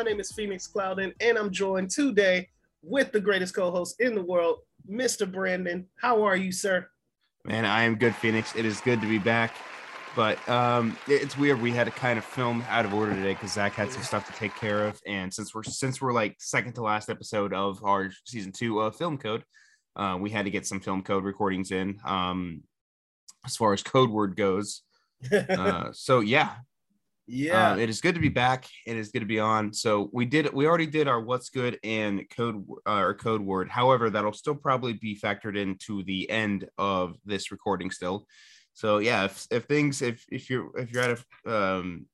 My name is Phoenix Clouden, and I'm joined today with the greatest co-host in the world, Mr. Brandon. How are you, sir? Man, I am good, Phoenix. It is good to be back. But um, it's weird. We had to kind of film out of order today because Zach had some stuff to take care of, and since we're since we're like second to last episode of our season two of Film Code, uh, we had to get some Film Code recordings in. Um, as far as code word goes, uh, so yeah, yeah, uh, it is good to be back. It is good to be on. So we did we already did our what's good and code uh, or code word. However, that'll still probably be factored into the end of this recording still. So yeah, if, if things if if you're if you're at a um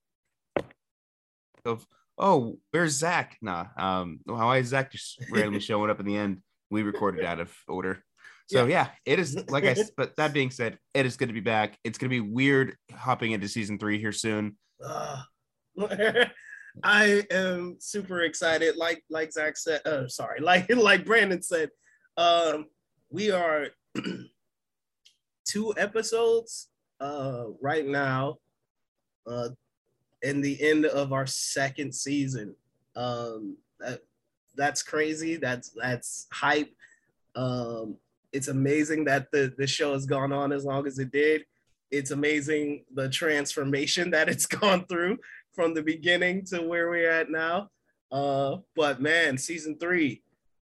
of oh where's Zach? Nah, um why is Zach just randomly showing up in the end? We recorded out of order. So yeah. yeah, it is like I but that being said, it is good to be back. It's gonna be weird hopping into season three here soon. Uh, I am super excited. Like like Zach said, uh, sorry, like like Brandon said, um, we are two episodes uh, right now uh, in the end of our second season. Um, that, that's crazy. That's that's hype. Um, it's amazing that the, the show has gone on as long as it did. It's amazing the transformation that it's gone through from the beginning to where we're at now. Uh, but man, season three,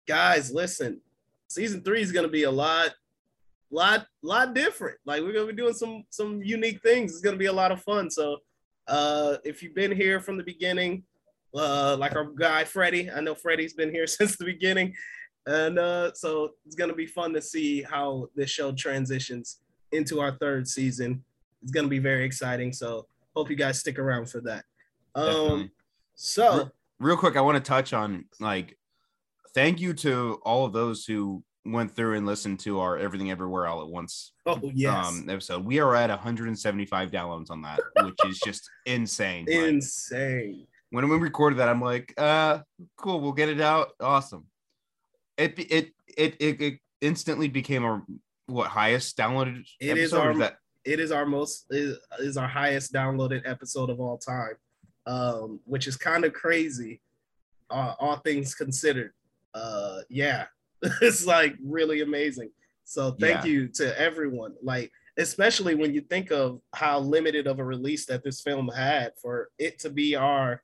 guys, listen, season three is to be a lot lot lot different. Like we're gonna be doing some some unique things. It's gonna be a lot of fun. So uh if you've been here from the beginning, uh like our guy Freddie, I know Freddie's been here since the beginning. And uh so it's gonna be fun to see how this show transitions into our third season. It's gonna be very exciting. So hope you guys stick around for that. Um Definitely. so real, real quick, I want to touch on like thank you to all of those who went through and listened to our Everything Everywhere All at Once oh, yes. um, episode. We are at 175 downloads on that, which is just insane. Insane. when we recorded that, I'm like, uh, cool, we'll get it out. Awesome. It it it it, it instantly became our what highest downloaded it is our that it is our most is, is our highest downloaded episode of all time. Um, which is kind of crazy, uh, all things considered. Uh, yeah, it's like really amazing. So thank yeah. you to everyone. Like especially when you think of how limited of a release that this film had for it to be our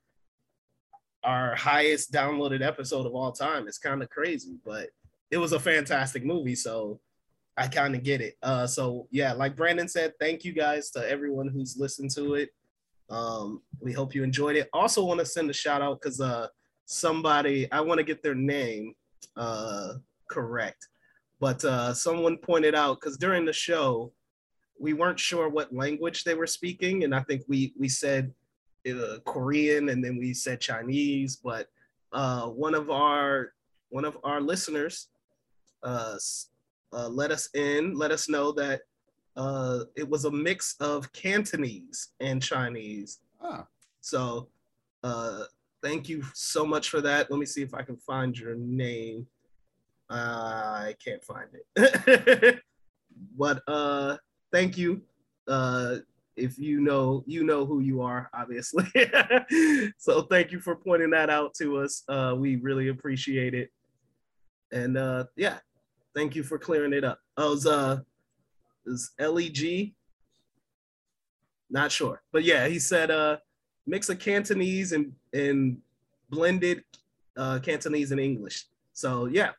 our highest downloaded episode of all time. It's kind of crazy, but it was a fantastic movie. So I kind of get it. Uh, so yeah, like Brandon said, thank you guys to everyone who's listened to it. Um, we hope you enjoyed it. Also, want to send a shout out because uh, somebody I want to get their name uh, correct. But uh, someone pointed out because during the show, we weren't sure what language they were speaking, and I think we we said uh, Korean and then we said Chinese. But uh, one of our one of our listeners uh, uh, let us in, let us know that uh, it was a mix of Cantonese and Chinese. Ah. So uh, thank you so much for that. Let me see if I can find your name. I can't find it. but uh, thank you. Uh, if you know, you know who you are, obviously. so thank you for pointing that out to us. Uh, we really appreciate it. And uh, yeah, thank you for clearing it up. I was uh, is Leg? Not sure, but yeah, he said uh, mix of Cantonese and and blended uh, Cantonese and English. So yeah,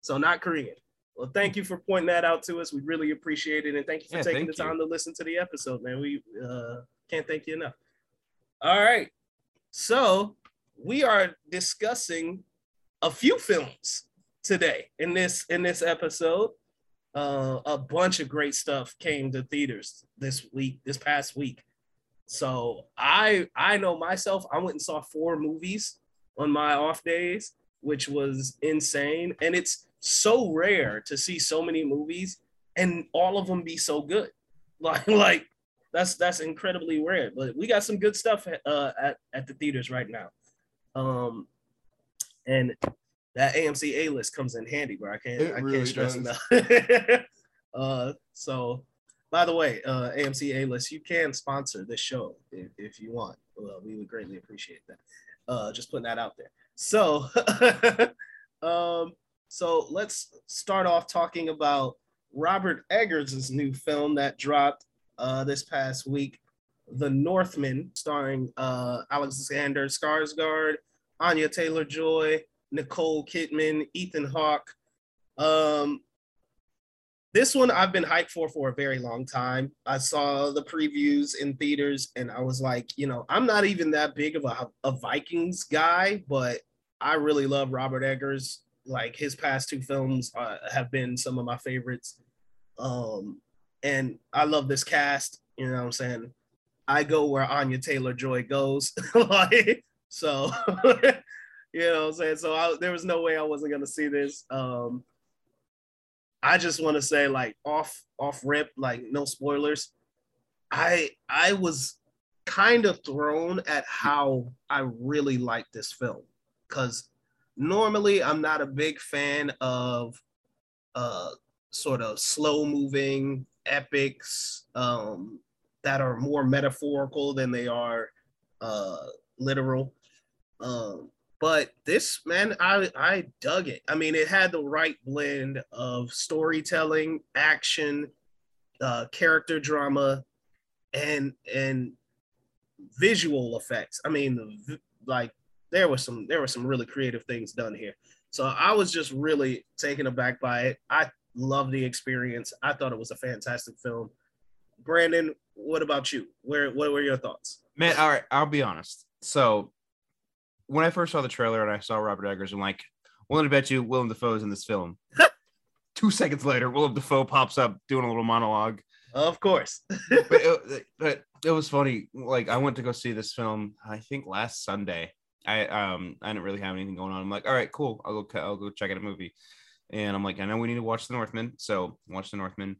so not Korean. Well, thank you for pointing that out to us. We really appreciate it, and thank you for yeah, taking the time you. to listen to the episode, man. We uh, can't thank you enough. All right, so we are discussing a few films today in this in this episode. Uh, a bunch of great stuff came to theaters this week, this past week. So I I know myself. I went and saw four movies on my off days, which was insane, and it's so rare to see so many movies and all of them be so good. Like like that's that's incredibly rare. But we got some good stuff uh, at at the theaters right now. Um, and that AMC A list comes in handy, bro. I can't it I really can't stress does. enough. uh, so by the way, uh, AMC A list, you can sponsor this show if, if you want. Well, we would greatly appreciate that. Uh, just putting that out there. So, um, so let's start off talking about Robert Eggers' new film that dropped uh, this past week, The Northman, starring uh, Alexander Skarsgård, Anya Taylor Joy, Nicole Kidman, Ethan Hawke. Um, this one I've been hyped for for a very long time. I saw the previews in theaters and I was like, you know, I'm not even that big of a, a Vikings guy, but I really love Robert Eggers. Like his past two films uh, have been some of my favorites. Um, and I love this cast. You know what I'm saying? I go where Anya Taylor Joy goes. like, so, you know what I'm saying? So I, there was no way I wasn't to see this. Um, I just want to say, like, off off rip, like, no spoilers. I I was kind of thrown at how I really like this film because normally I'm not a big fan of uh sort of slow moving epics um, that are more metaphorical than they are uh, literal. Um, but this man, I I dug it. I mean, it had the right blend of storytelling, action, uh, character drama, and and visual effects. I mean, like there was some there were some really creative things done here. So I was just really taken aback by it. I love the experience. I thought it was a fantastic film. Brandon, what about you? Where what were your thoughts? Man, all right, I'll be honest. So when I first saw the trailer and I saw Robert Eggers, I'm like, willing to bet you Willem Dafoe is in this film. Two seconds later, Willem Dafoe pops up doing a little monologue. Of course. but, it, but it was funny. Like I went to go see this film, I think last Sunday. I um I didn't really have anything going on. I'm like, all right, cool. I'll go I'll go check out a movie. And I'm like, I know we need to watch The Northman. So watch The Northman.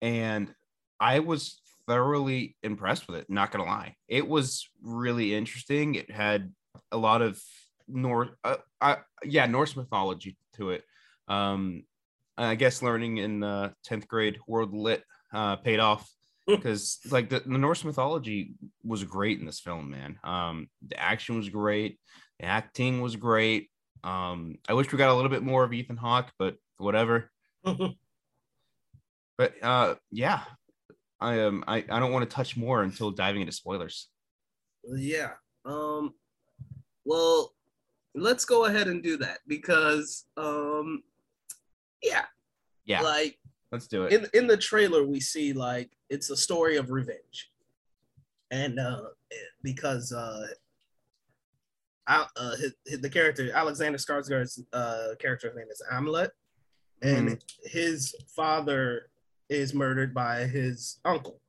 And I was thoroughly impressed with it, not gonna lie. It was really interesting. It had a lot of North uh, uh, yeah, Norse mythology to it. Um I guess learning in uh, 10th grade world lit uh, paid off because like the, the, Norse mythology was great in this film, man. Um, the action was great, the acting was great. Um, I wish we got a little bit more of Ethan Hawke, but whatever. but uh, yeah, I um, I, I don't want to touch more until diving into spoilers. Yeah. Um. Well, let's go ahead and do that because um, yeah, yeah, like let's do it. In in the trailer, we see like it's a story of revenge, and uh, because uh, uh, his, his, the character Alexander Skarsgård's uh, character's name is Amleth, and mm. his father is murdered by his uncle.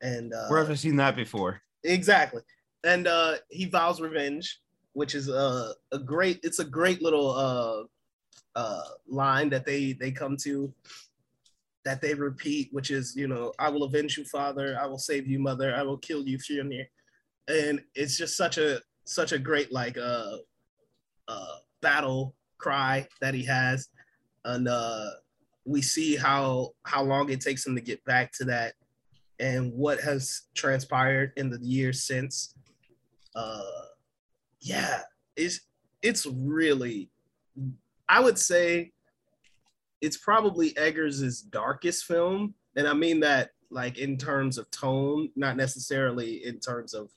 And uh, where have I seen that before? Exactly, and uh, he vows revenge, which is a a great. It's a great little uh, uh, line that they they come to that they repeat, which is you know I will avenge you, father. I will save you, mother. I will kill you, Fjolnir. And it's just such a such a great like uh uh battle cry that he has and uh we see how how long it takes him to get back to that and what has transpired in the years since uh yeah it's it's really i would say it's probably eggers's darkest film and i mean that like in terms of tone not necessarily in terms of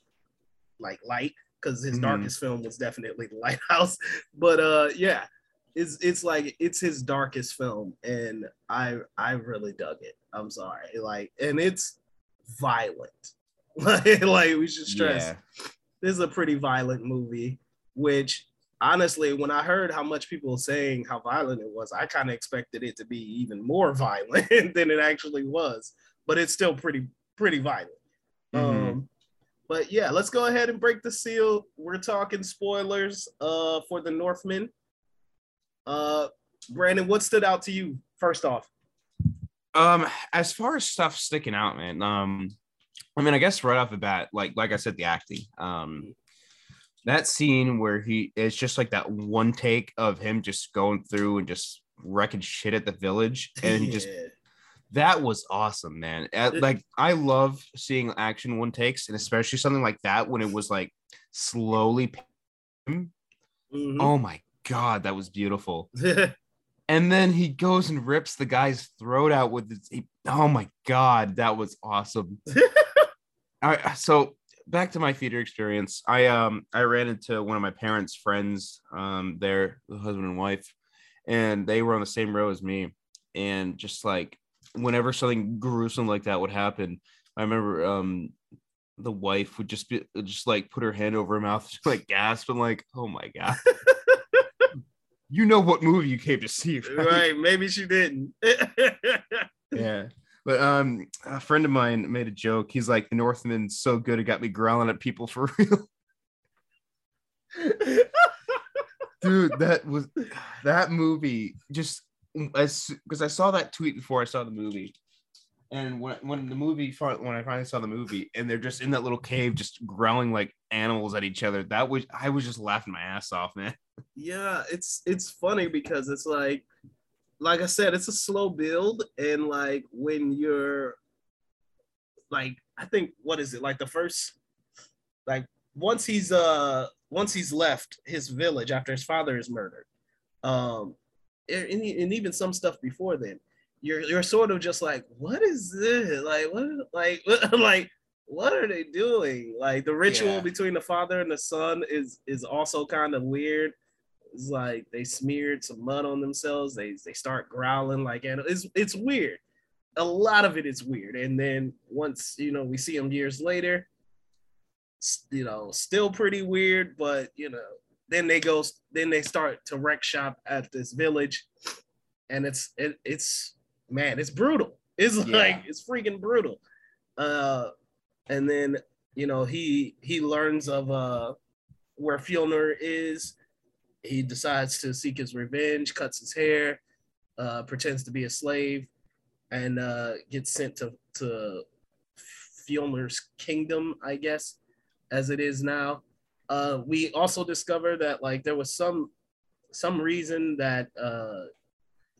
like light because his mm-hmm. darkest film was definitely The Lighthouse. But uh, yeah, it's it's like it's his darkest film, and I I really dug it. I'm sorry, like, and it's violent. like, like we should stress, yeah. This is a pretty violent movie. Which honestly, when I heard how much people were saying how violent it was, I kind of expected it to be even more violent than it actually was. But it's still pretty pretty violent. Mm-hmm. Um, but yeah, let's go ahead and break the seal. We're talking spoilers uh, for the Northman. Uh, Brandon, what stood out to you first off? Um, as far as stuff sticking out, man. Um, I mean, I guess right off the bat, like like I said, the acting. Um, that scene where he it's just like that one take of him just going through and just wrecking shit at the village, and yeah. just that was awesome, man. Uh, It- like I love seeing action one takes, and especially something like that when it was like slowly. Mhm. Oh my god, that was beautiful. And then he goes and rips the guy's throat out with his. He, oh my god, that was awesome. I, so back to my theater experience. I um I ran into one of my parents' friends, um, their husband and wife, and they were on the same row as me. And just like whenever something gruesome like that would happen, I remember um the wife would just be just like put her hand over her mouth, just like gasp and like, oh my god. you know what movie you came to see, right? right. Maybe she didn't. yeah. But um, a friend of mine made a joke. He's like, "The Northman's so good, it got me growling at people for real." Dude, that was that movie. Just as because I saw that tweet before I saw the movie, and when when the movie when I finally saw the movie, and they're just in that little cave, just growling like animals at each other. That was I was just laughing my ass off, man. yeah, it's it's funny because it's like like I said, it's a slow build, and like when you're like I think what is it like the first like once he's uh once he's left his village after his father is murdered, um, and, and even some stuff before then, you're you're sort of just like, what is this? Like what? Like what, like what are they doing? Like the ritual Yeah. between the father and the son is is also kind of weird. It's like they smeared some mud on themselves. They they start growling like animals. it's it's weird. A lot of it is weird. And then once you know we see them years later, you know, still pretty weird. But you know, then they go then they start to wreck shop at this village, and it's it, it's man, it's brutal. It's Yeah. like it's freaking brutal. Uh, and then you know he he learns of uh where Fjolnir is. He decides to seek his revenge, cuts his hair, uh, pretends to be a slave, and uh, gets sent to to Fjolnir's kingdom, I guess, as it is now. Uh, we also discover that like there was some some reason that uh,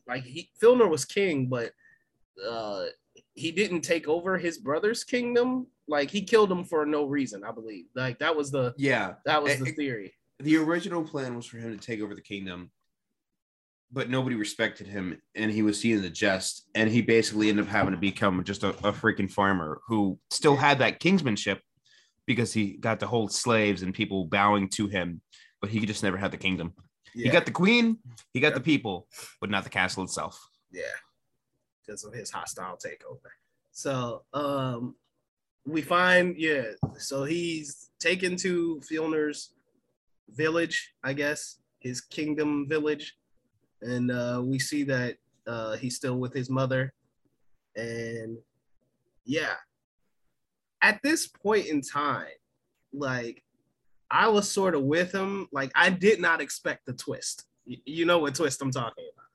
like he was king, but uh, he didn't take over his brother's kingdom. Like he killed him for no reason, I believe. Like that was the Yeah, that was Eh, the theory. The original plan was for him to take over the kingdom, but nobody respected him, and he was seen as a jest. And he basically ended up having to become just a, a freaking farmer who still had that kingsmanship because he got to hold slaves and people bowing to him, but he just never had the kingdom. He got the queen, he got the people, but not the castle itself. yeah because of his hostile takeover so um we find yeah so he's taken to Fjolnir's village i guess his kingdom village and uh we see that uh he's still with his mother and yeah at this point in time like i was sort of with him like i did not expect the twist Y- you know what twist i'm talking about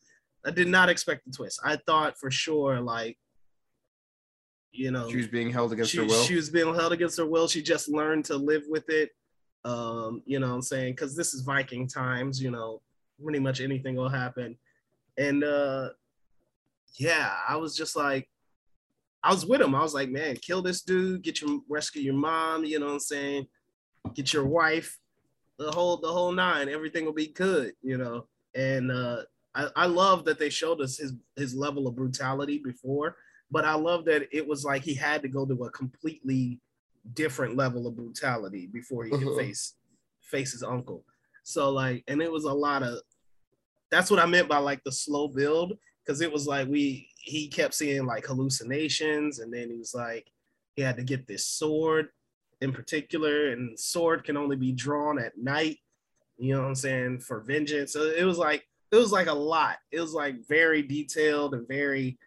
I did not expect the twist. I thought for sure, like, you know, She was being held against she, her will. she was being held against her will. She just learned to live with it. Um, you know what I'm saying? Because this is Viking times, you know, pretty much anything will happen. And uh yeah, I was just like, I was with him. I was like, man, kill this dude, get your rescue your mom, you know what I'm saying? Get your wife, the whole the whole nine, everything will be good, you know. And uh I, I love that they showed us his his level of brutality before, but I love that it was like he had to go to a completely different level of brutality before he could Uh-huh. face face his uncle. So like, and it was a lot of that's what I meant by like the slow build because it was like we he kept seeing like hallucinations, and then he was like he had to get this sword in particular, and sword can only be drawn at night. You know what I'm saying for vengeance. So it was like it was like a lot. It was like very detailed and very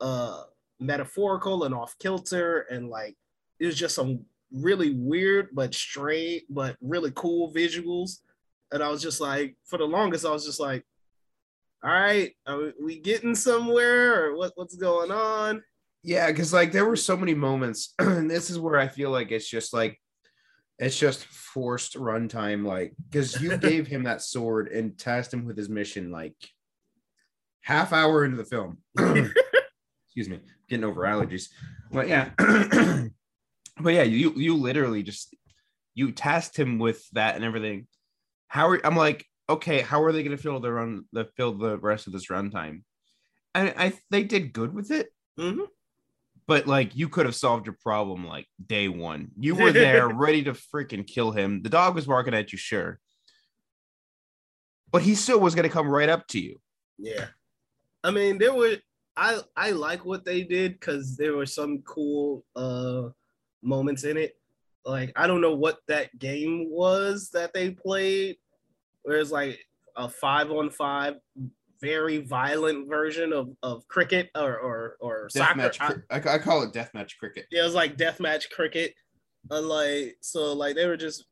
uh metaphorical and off kilter and like it was just some really weird but straight but really cool visuals. And I was just like, for the longest, I was just like, all right, are we getting somewhere or what, what's going on? Yeah, because like there were so many moments, and this is where I feel like it's just like it's just forced runtime, like because you gave him that sword and tasked him with his mission like half hour into the film. excuse me, getting over allergies. But yeah, but yeah, you you literally just you tasked him with that and everything. How are I'm like, okay, how are they going to fill the run the fill the rest of this runtime? And I they did good with it. Mhm. But like you could have solved your problem like day one. You were there ready to freaking kill him. The dog was barking at you, sure. But he still was gonna come right up to you. Yeah. I mean, there were I I like what they did because there were some cool uh moments in it. Like I don't know what that game was that they played, where it's like a five on five, very violent version of, of cricket or or, or soccer. I, I call it deathmatch cricket. yeah, it was like deathmatch cricket. Uh, like so, like they were just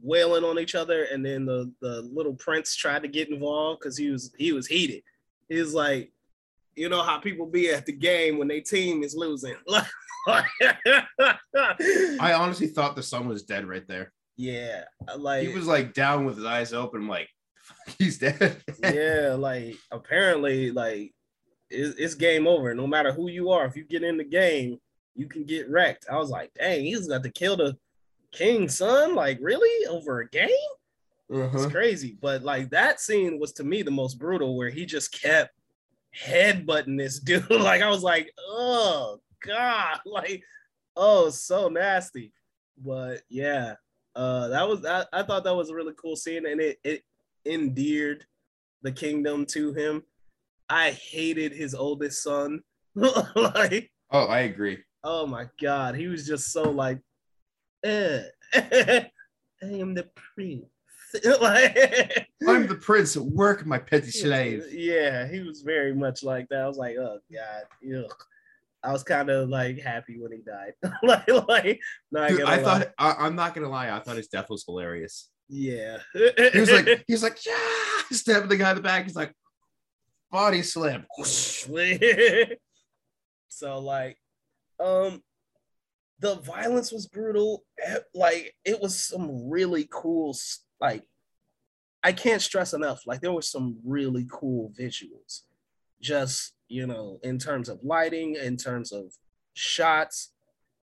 wailing on each other, and then the the little prince tried to get involved because he was he was heated. He was like, you know how people be at the game when their team is losing. I honestly thought the son was dead right there. yeah, like He was like down with his eyes open, like he's dead. yeah, like apparently, like it's, it's game over. No matter who you are, if you get in the game, you can get wrecked. I was like, dang, he's got to kill the king's son. Like, really over a game? It's Uh-huh. crazy. But like that scene was to me the most brutal, where he just kept headbutting this dude. like I was like, oh god, like oh so nasty. But yeah, uh, that was I, I thought that was a really cool scene, and it it endeared the kingdom to him. I hated his oldest son. like, Oh, I agree. oh my god, he was just so like, eh, I am the prince. like, I'm the prince at work, my petty slave. Yeah, he was very much like that. I was like, oh god, ugh. I was kind of like happy when he died. like, like, not Dude, I lie. thought I, I'm not gonna lie, I thought his death was hilarious. yeah. He was like, he's like, yeah, stabbing the guy in the back. He's like, body slam. so like, um, the violence was brutal. Eh, Like, it was some really cool, like, I can't stress enough. Like, there were some really cool visuals. Just you know, in terms of lighting, in terms of shots.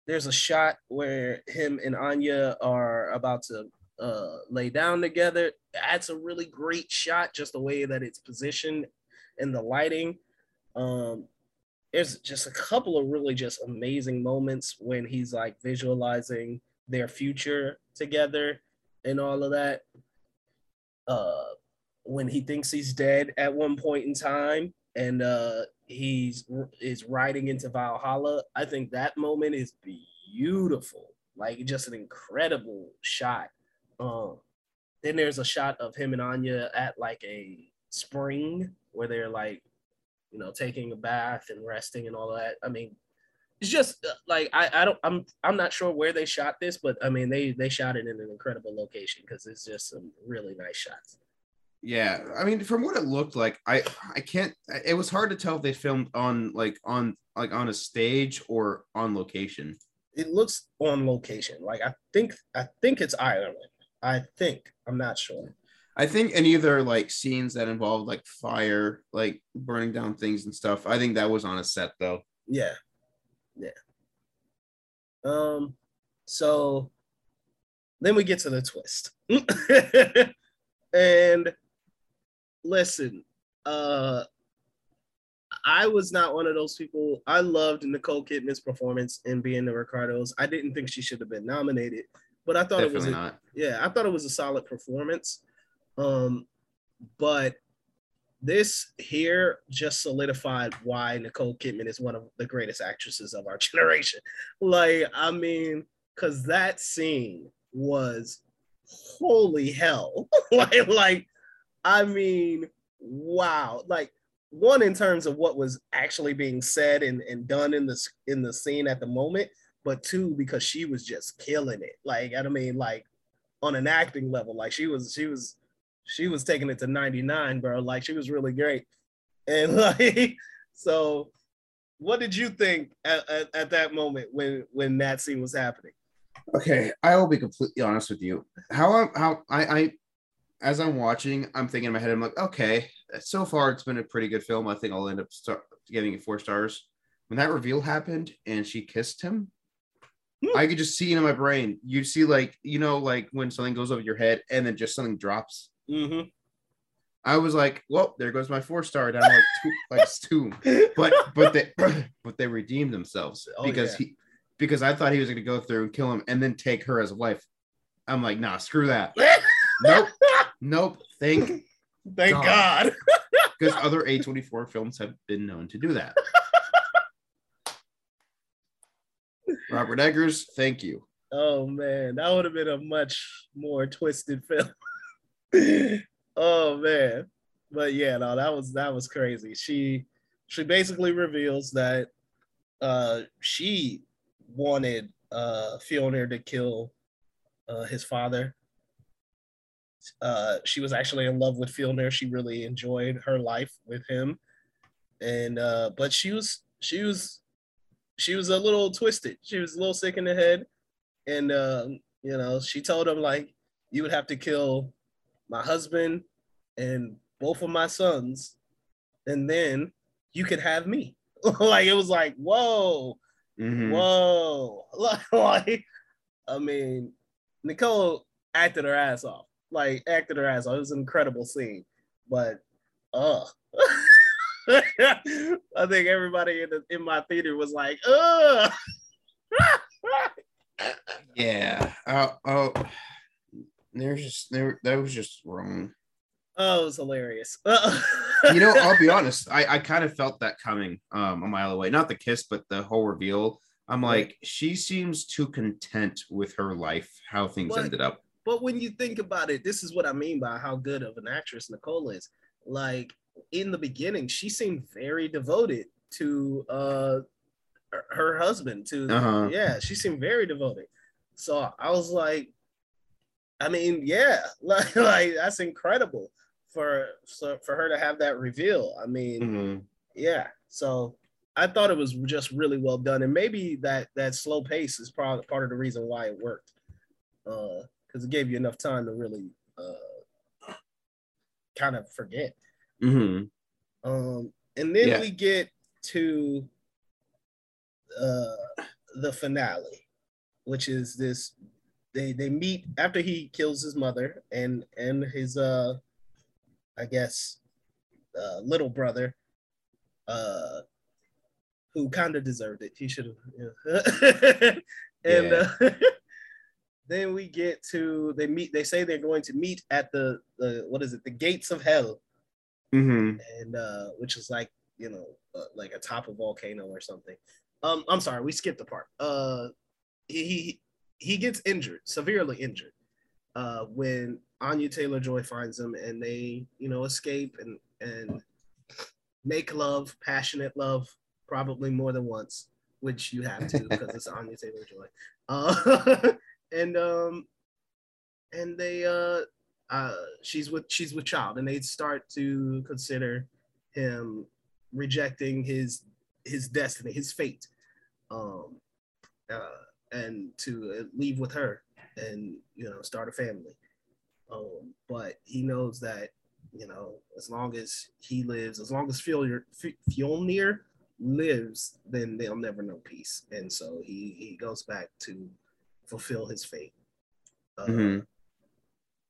There's a shot where him and Anya are about to uh, lay down together. That's a really great shot, just the way that it's positioned and the lighting. Um, there's just a couple of really just amazing moments when he's like visualizing their future together and all of that. Uh, when he thinks he's dead at one point in time and uh, he's is riding into Valhalla, I think that moment is beautiful. Like just an incredible shot. Um, then there's a shot of him and Anya at like a spring where they're like, you know, taking a bath and resting and all that. I mean, it's just uh, like I, I don't I'm I'm not sure where they shot this, but I mean they they shot it in an incredible location because it's just some really nice shots. Yeah, I mean, from what it looked like, I I can't. It was hard to tell if they filmed on like on like on a stage or on location. It looks on location. Like I think I think it's Ireland. I think I'm not sure. I think in either like scenes that involved like fire, like burning down things and stuff. I think that was on a set though. Yeah. Yeah. Um so then we get to the twist. and listen, uh I was not one of those people. I loved Nicole Kidman's performance in being the Ricardos. I didn't think she should have been nominated, but I thought it was a, not. yeah, I thought it was a solid performance. Um, but this here just solidified why Nicole Kidman is one of the greatest actresses of our generation. Like, I mean, because that scene was holy hell. like, like, I mean, wow. Like, one in terms of what was actually being said and, and done in the in the scene at the moment, but two because she was just killing it. Like, I mean, like on an acting level, like she was she was she was taking it to 99, bro. Like she was really great. And like, so what did you think at, at, at that moment when when that scene was happening? Okay, I will be completely honest with you. How I'm how I I as I'm watching, I'm thinking in my head, I'm like, okay, so far it's been a pretty good film. I think I'll end up start giving it four stars. when that reveal happened and she kissed him, Hmm. I could just see it in my brain. You see, like, you know, like when something goes over your head and then just something drops. Mm-hmm. I was like, well, there goes my four star down like two, like two. But but they but they redeemed themselves Oh, because yeah. he because I thought he was gonna go through and kill him and then take her as a wife. I'm like, nah, screw that. Nope, nope. Thank Thank God. God. because other A24 films have been known to do that. Robert Eggers, thank you. Oh man, that would have been a much more twisted film. oh man. But yeah, no, that was that was crazy. She she basically reveals that uh she wanted uh to kill uh his father. Uh she was actually in love with Fjolnir. She really enjoyed her life with him. And uh but she was she was she was a little twisted. She was a little sick in the head and um, you know she told him like you would have to kill my husband and both of my sons and then you could have me. Like it was like whoa Mhm. whoa. Like i mean nicole acted her ass off. Like acted her ass off. It was an incredible scene. But uh i think everybody in, the, in my theater was like uh Yeah. Oh, oh, there's just there that was just wrong. Oh, it was hilarious. You know, I'll be honest. I I kind of felt that coming um a mile away. Not the kiss, but the whole reveal. I'm like, she seems too content with her life, how things But- ended up. but when you think about it, this is what I mean by how good of an actress Nicole is. Like in the beginning, she seemed very devoted to uh her- husband. To Uh-huh. yeah, she seemed very devoted. So I was like, I mean, yeah, like, like that's incredible for so for her to have that reveal. I mean, Mhm. yeah so i thought it was just really well done and maybe that that slow pace is probably part of the reason why it worked uh because it gave you enough time to really uh kind of forget Mm-hmm. um and then Yeah. we get to uh the finale which is this they they meet after he kills his mother and and his uh i guess uh little brother uh who kind of deserved it. He should have and Yeah. uh then we get to they meet they say they're going to meet at the the what is it? The gates of hell. Mhm. and uh which is like you know uh, like top of volcano or something. Um i'm sorry we skipped the part. Uh he he, he gets injured severely injured uh when anya taylor joy finds him and they you know escape and and make love passionate love probably more than once which you have to because it's anya taylor joy uh and um and they uh uh, she's with she's with child, and they start to consider him rejecting his his destiny, his fate, um, uh, and to uh, leave with her and you know start a family. Um, but he knows that you know as long as he lives, as long as Fjolnir, lives, then they'll never know peace, and so he he goes back to fulfill his fate. Uh, Mhm.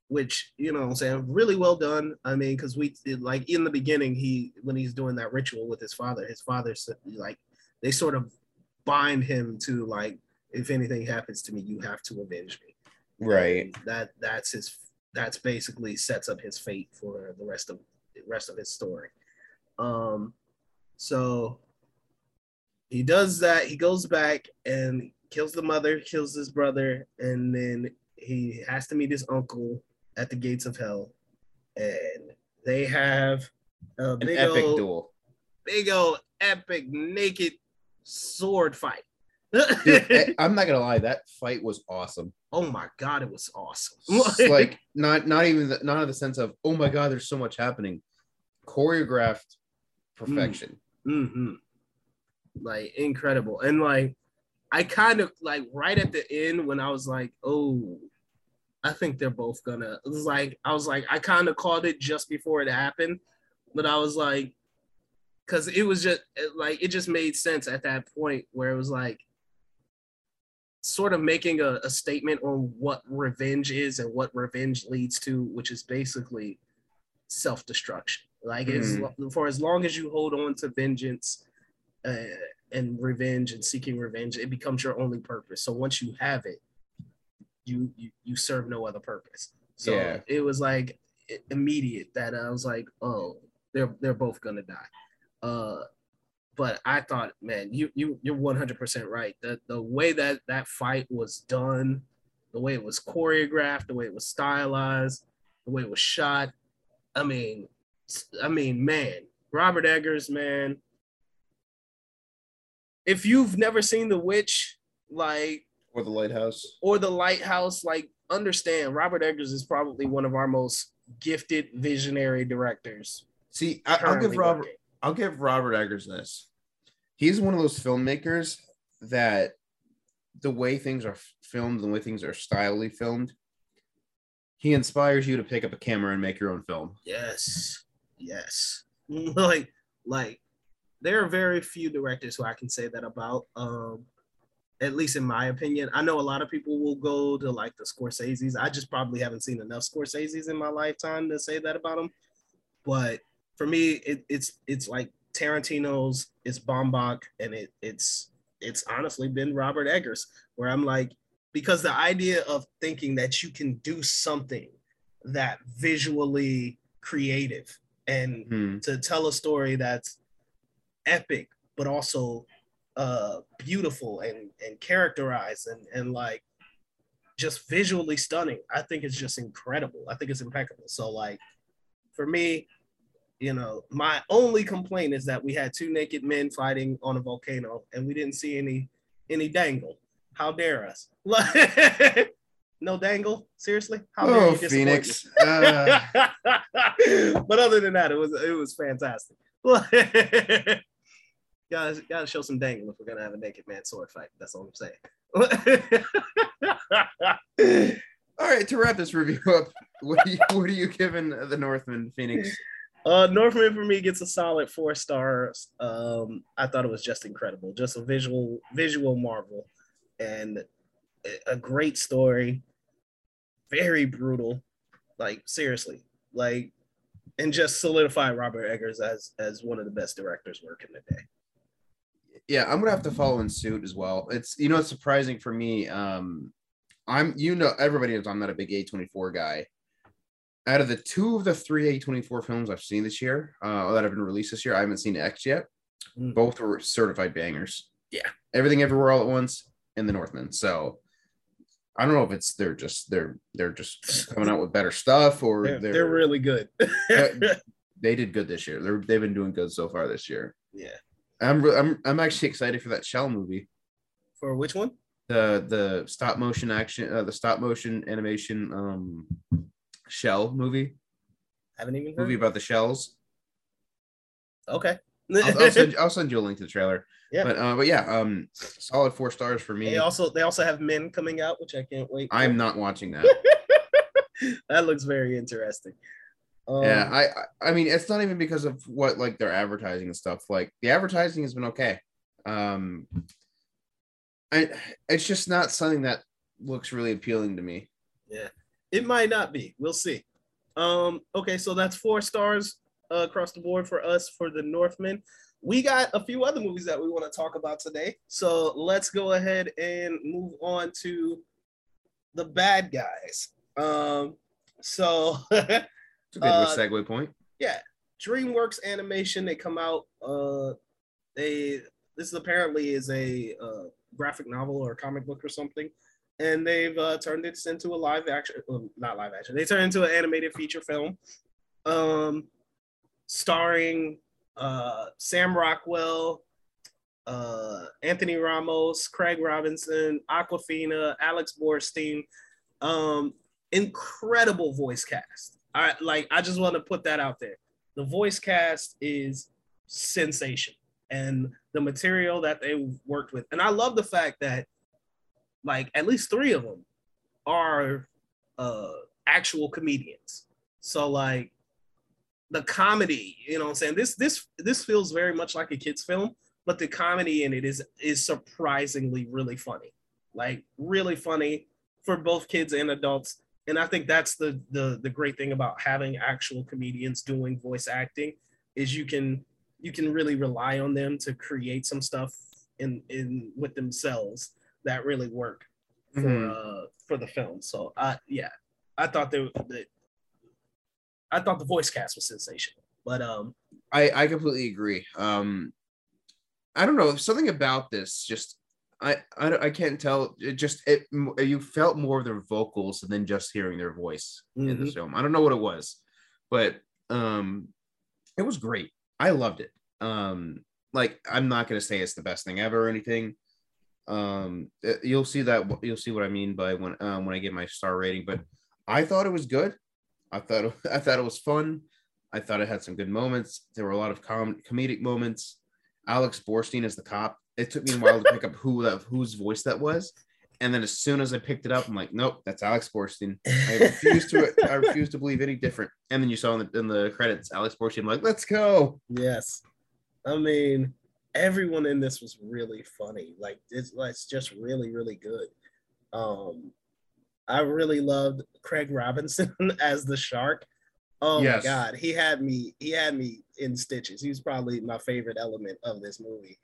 which you know I'm saying really well done. I mean, because we did, like in the beginning, he when he's doing that ritual with his father, his father like they sort of bind him to like if anything happens to me, you have to avenge me. Right. And that that's his that's basically sets up his fate for the rest of the rest of his story. Um, so he does that. He goes back and kills the mother, kills his brother, and then he has to meet his uncle at the gates of hell, and they have a An big epic old, duel. big old epic naked sword fight. Dude, I- I'm not gonna lie, that fight was awesome. oh my god, it was awesome! Like not not even the, not in the sense of oh my god, there's so much happening. Choreographed perfection. hmm Like incredible. And like I kind of like right at the end when I was like, oh, I think they're both gonna it was like I was like, I kind of called it just before it happened, but I was like, because it was just like it just made sense at that point where it was like sort of making a, a statement on what revenge is and what revenge leads to, which is basically self-destruction. Like mm. as for as long as you hold on to vengeance uh, and revenge and seeking revenge, it becomes your only purpose. So once you have it, you you, you serve no other purpose. So yeah. it was like immediate that I was like, oh, they're they're both gonna die. Uh, but I thought, man, you you you're 100 percent right. The the way that that fight was done, the way it was choreographed, the way it was stylized, the way it was shot. I mean, I mean, man, Robert Eggers, man. If you've never seen The Witch, like or The Lighthouse, or The Lighthouse, like understand Robert Eggers is probably one of our most gifted visionary directors. See, I, will give Robert working. I'll give Robert Eggers this. He's one of those filmmakers that the way things are filmed, the way things are stylily filmed, he inspires you to pick up a camera and make your own film. Yes. Yes. like like there are very few directors who I can say that about. Um at least in my opinion. I know a lot of people will go to like the Scorsese's. I just probably haven't seen enough Scorsese's in my lifetime to say that about them. But for me, it, it's it's like Tarantino's, it's Baumbach, and it it's it's honestly been Robert Eggers, where I'm like, because the idea of thinking that you can do something that visually creative and hmm. to tell a story that's epic but also uh beautiful and and characterized and and like just visually stunning i think it's just incredible i think it's impeccable so like for me you know my only complaint is that we had two naked men fighting on a volcano and we didn't see any any dangle. How dare us? No dangle? Seriously? How dare oh, you phoenix. uh... but other than that it was it was fantastic. Gotta gotta show some dangle if we're gonna have a naked man sword fight. That's all I'm saying. all right, to wrap this review up, what are you, what are you giving the Northman Phoenix? Uh, Northman for me gets a solid four stars. Um, I thought it was just incredible, just a visual visual marvel, and a great story. Very brutal, like seriously, like, and just solidified Robert Eggers as as one of the best directors working today yeah, I'm gonna have to follow in suit as well. It's you know it's surprising for me. Um, I'm you know everybody knows I'm not a big A24 guy. Out of the two of the three A24 films I've seen this year, uh, that have been released this year, I haven't seen X yet. Mm. Both were certified bangers. Yeah, everything everywhere all at once and the Northman. So I don't know if it's they're just they're they're just coming out with better stuff or they're, they're, they're really good. they did good this year. They're they've been doing good so far this year. Yeah. I'm I'm I'm actually excited for that Shell movie. For which one? The the stop motion action, uh, the stop motion animation um Shell movie. Haven't even movie about the shells. Okay. I'll, I'll, send, I'll send you a link to the trailer. Yeah. But uh, but yeah, um, solid four stars for me. They also they also have Men coming out, which I can't wait. For. I'm not watching that. that looks very interesting. Um, yeah, I I mean it's not even because of what like their advertising and stuff. Like the advertising has been okay. Um I it's just not something that looks really appealing to me. Yeah. It might not be. We'll see. Um okay, so that's four stars uh, across the board for us for the Northmen. We got a few other movies that we want to talk about today. So let's go ahead and move on to the bad guys. Um so It's a good uh, segue point. Yeah, DreamWorks Animation. They come out. Uh, they this apparently is a uh, graphic novel or a comic book or something, and they've uh, turned this into a live action. Well, not live action. They turned into an animated feature film, um, starring uh, Sam Rockwell, uh, Anthony Ramos, Craig Robinson, Awkwafina, Alex Borstein. Um, incredible voice cast. I like I just want to put that out there. The voice cast is sensation and the material that they worked with. And I love the fact that like at least 3 of them are uh actual comedians. So like the comedy, you know what I'm saying? This this this feels very much like a kids film, but the comedy in it is is surprisingly really funny. Like really funny for both kids and adults. And I think that's the the the great thing about having actual comedians doing voice acting is you can you can really rely on them to create some stuff in in with themselves that really work for mm-hmm. uh for the film. So I yeah, I thought they, they I thought the voice cast was sensational. But um I I completely agree. Um I don't know something about this just I I, I can't tell it just it you felt more of their vocals than just hearing their voice mm-hmm. in the mm-hmm. film. I don't know what it was, but um it was great. I loved it. Um like I'm not going to say it's the best thing ever or anything. Um you'll see that you'll see what I mean by when um when I get my star rating, but I thought it was good. I thought I thought it was fun. I thought it had some good moments. There were a lot of com- comedic moments. Alex Borstein as the cop. It took me a while to pick up who that whose voice that was, and then as soon as I picked it up, I'm like, nope, that's Alex Borstein. I refuse to I refuse to believe any different. And then you saw in the, in the credits, Alex Borstein. I'm like, let's go. Yes, I mean everyone in this was really funny. Like it's, it's just really really good. Um, I really loved Craig Robinson as the shark. Oh yes. my god, he had me he had me in stitches. He was probably my favorite element of this movie.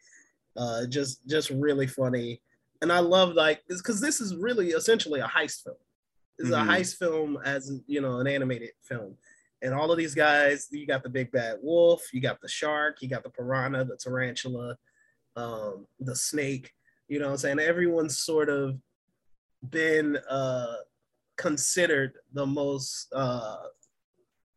Uh, just just really funny, and I love like because this is really essentially a heist film. It's mm-hmm. a heist film as you know an animated film, and all of these guys. You got the big bad wolf, you got the shark, you got the piranha, the tarantula, um, the snake. You know what I'm saying? Everyone's sort of been uh, considered the most uh,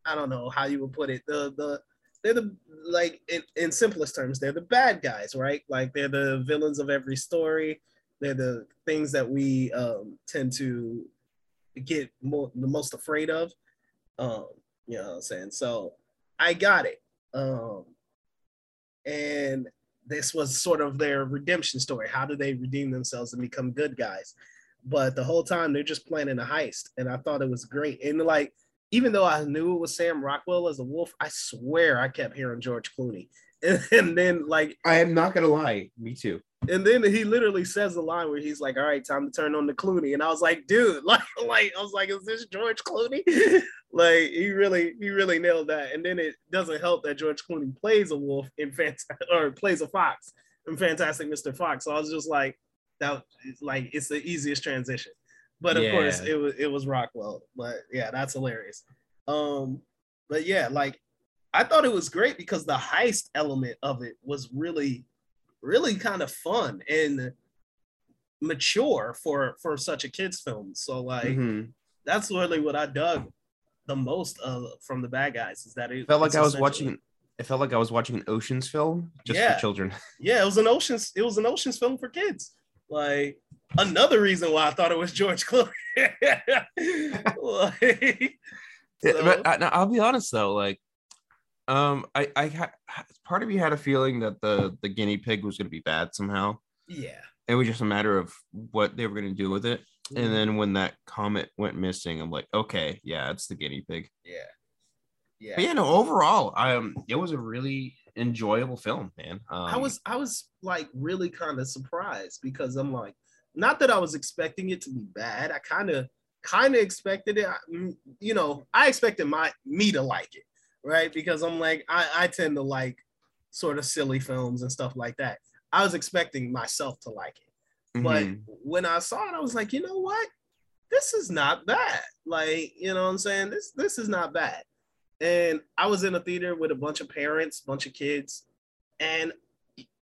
I don't know how you would put it the the they're the like in, in simplest terms they're the bad guys right like they're the villains of every story they're the things that we um, tend to get more the most afraid of um, you know what I'm saying so I got it um, and this was sort of their redemption story how do they redeem themselves and become good guys but the whole time they're just planning a heist, and I thought it was great. And like, even though I knew it was Sam Rockwell as a wolf, I swear I kept hearing George Clooney. And, and then like, I am not gonna lie, me too. And then he literally says the line where he's like, "All right, time to turn on the Clooney," and I was like, "Dude, like, like I was like, is this George Clooney?" like he really, he really nailed that. And then it doesn't help that George Clooney plays a wolf in Fantastic or plays a fox in Fantastic Mr. Fox. So I was just like, that like it's the easiest transition. But of yeah. course, it was it was Rockwell. But yeah, that's hilarious. Um, but yeah, like I thought it was great because the heist element of it was really, really kind of fun and mature for for such a kids film. So like mm-hmm. that's really what I dug the most uh, from the bad guys is that it felt like I was watching. It felt like I was watching an Ocean's film just yeah. for children. Yeah, it was an Ocean's. It was an Ocean's film for kids. Like another reason why I thought it was George Clooney. like, so. but I, I'll be honest though, like, um, I, I had part of me had a feeling that the the guinea pig was going to be bad somehow. Yeah, it was just a matter of what they were going to do with it. And then when that comet went missing, I'm like, okay, yeah, it's the guinea pig. Yeah, yeah. But yeah, no, overall, um, it was a really enjoyable film, man. Um, I was I was like really kind of surprised because I'm like, not that I was expecting it to be bad. I kind of kind of expected it. Mm, you know, I expected my me to like it, right? Because I'm like, I, I tend to like sort of silly films and stuff like that. I was expecting myself to like it. Mm-hmm. But when I saw it, I was like, you know what? This is not bad. Like, you know what I'm saying? This this is not bad and I was in a theater with a bunch of parents, bunch of kids, and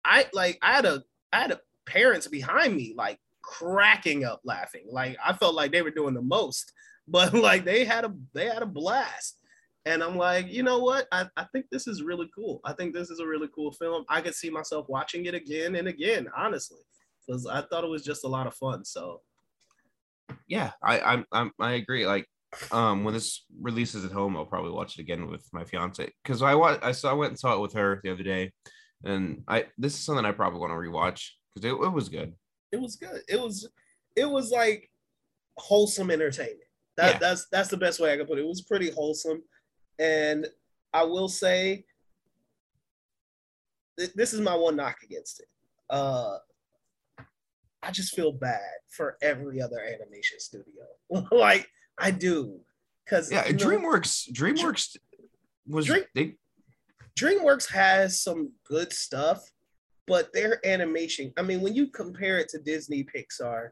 I like I had a I had a parents behind me like cracking up laughing. Like I felt like they were doing the most, but like they had a they had a blast. And I'm like, you know what? I, I think this is really cool. I think this is a really cool film. I could see myself watching it again and again, honestly, because I thought it was just a lot of fun. So, yeah, I I'm, I'm I agree. Like um when this releases at home i'll probably watch it again with my fiance because i wa- i saw i went and saw it with her the other day and i this is something i probably want to rewatch because it, it was good it was good it was it was like wholesome entertainment that, yeah. that's that's the best way i can put it it was pretty wholesome and I will say th- this is my one knock against it. Uh, I just feel bad for every other animation studio. like I do, because Yeah, DreamWorks. DreamWorks was Dream- they. DreamWorks has some good stuff, but their animation, I mean, when you compare it to Disney Pixar,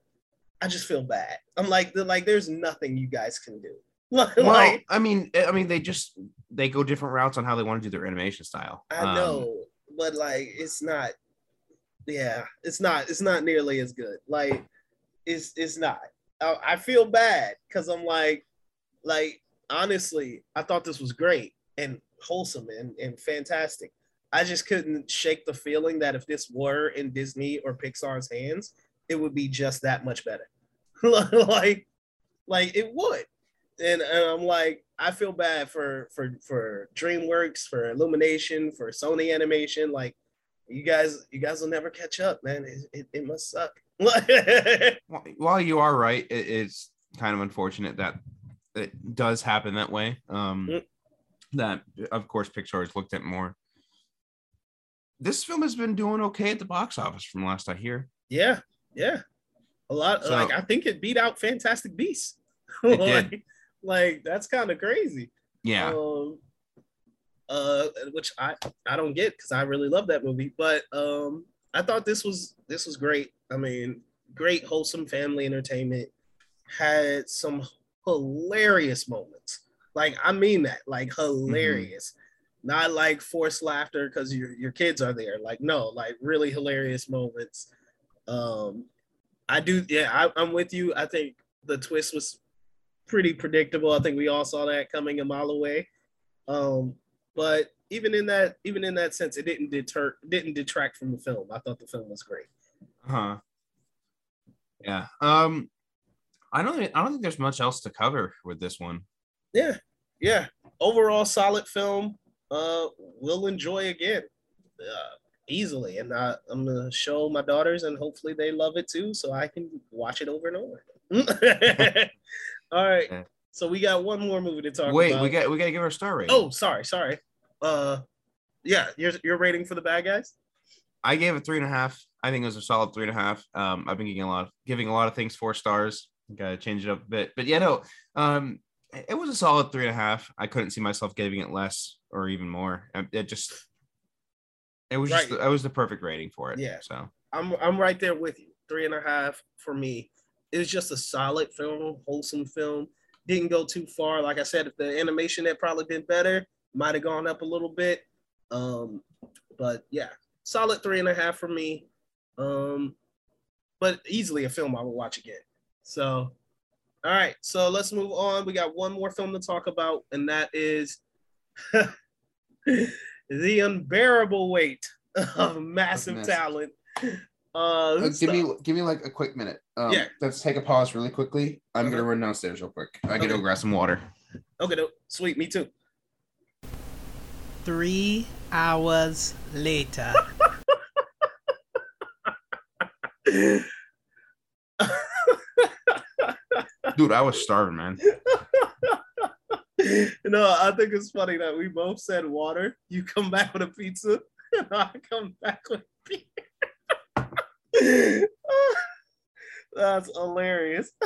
I just feel bad. I'm like, like, there's nothing you guys can do. like, Well, I mean, I mean, they just they go different routes on how they want to do their animation style. I Um, know, but like, it's not. Yeah, it's not. It's not nearly as good. Like, it's it's not. I, I feel bad because I'm like, like honestly, I thought this was great and wholesome and, and fantastic. I just couldn't shake the feeling that if this were in Disney or Pixar's hands, it would be just that much better. like, like it would. And, and I'm like, I feel bad for for for DreamWorks, for Illumination, for Sony Animation. Like, you guys, you guys will never catch up, man. It, it, it must suck. While- While you are right, it is kind of unfortunate that it does happen that way. Um, Mm. That, of course, Pixar has looked at more. This film has been doing okay at the box office, from last I hear. Yeah, yeah. A lot So- like I think it beat out Fantastic Beasts. Like, like that's kind of crazy. Yeah, Um uh which I I don't get because I really love that movie. But um I thought this was this was great. I mean, great wholesome family entertainment. Had some hilarious moments. Like I mean that, like hilarious. Not like forced laughter because your your kids are there. Like no, like really hilarious moments. Um, I do. Yeah, I, I'm with you. I think the twist was pretty predictable. I think we all saw that coming a mile away. Um, but even in that, even in that sense, it didn't deter, didn't detract from the film. I thought the film was great. Uh huh. Yeah. Um, I don't. Think, I don't think there's much else to cover with this one. Yeah, yeah. Overall, solid film. Uh, we'll enjoy again, uh, easily, and I, I'm gonna show my daughters, and hopefully they love it too, so I can watch it over and over. All right. So we got one more movie to talk Wait, about. Wait, we got we got to give our star rating. Oh, sorry, sorry. Uh, yeah, your your rating for the bad guys. I gave it three and a half. I think it was a solid three and a half. Um, I've been giving a lot, of giving a lot of things four stars. Got to change it up a bit, but yeah, no. Um, it was a solid three and a half. I couldn't see myself giving it less or even more. Um, It just, it was just, Right. it was the perfect rating for it. Yeah. So I'm I'm right there with you. Three and a half for me. It was just a solid film, wholesome film. Didn't go too far. Like I said, if the animation had probably been better, might have gone up a little bit. Um, but yeah, solid three and a half for me. Um, but easily a film I would watch again. So, all right. So let's move on. We got one more film to talk about, and that is the unbearable weight of massive talent. Uh, Uh, give me give me like a quick minute. Um, Yeah. Let's take a pause really quickly. I'm Okay. gonna run downstairs real quick. I gotta go grab some water. Okay, no, sweet. Me too. Three hours later. Dude, I was starving, man. no, I think it's funny that we both said water. You come back with a pizza, and I come back with beer. That's hilarious.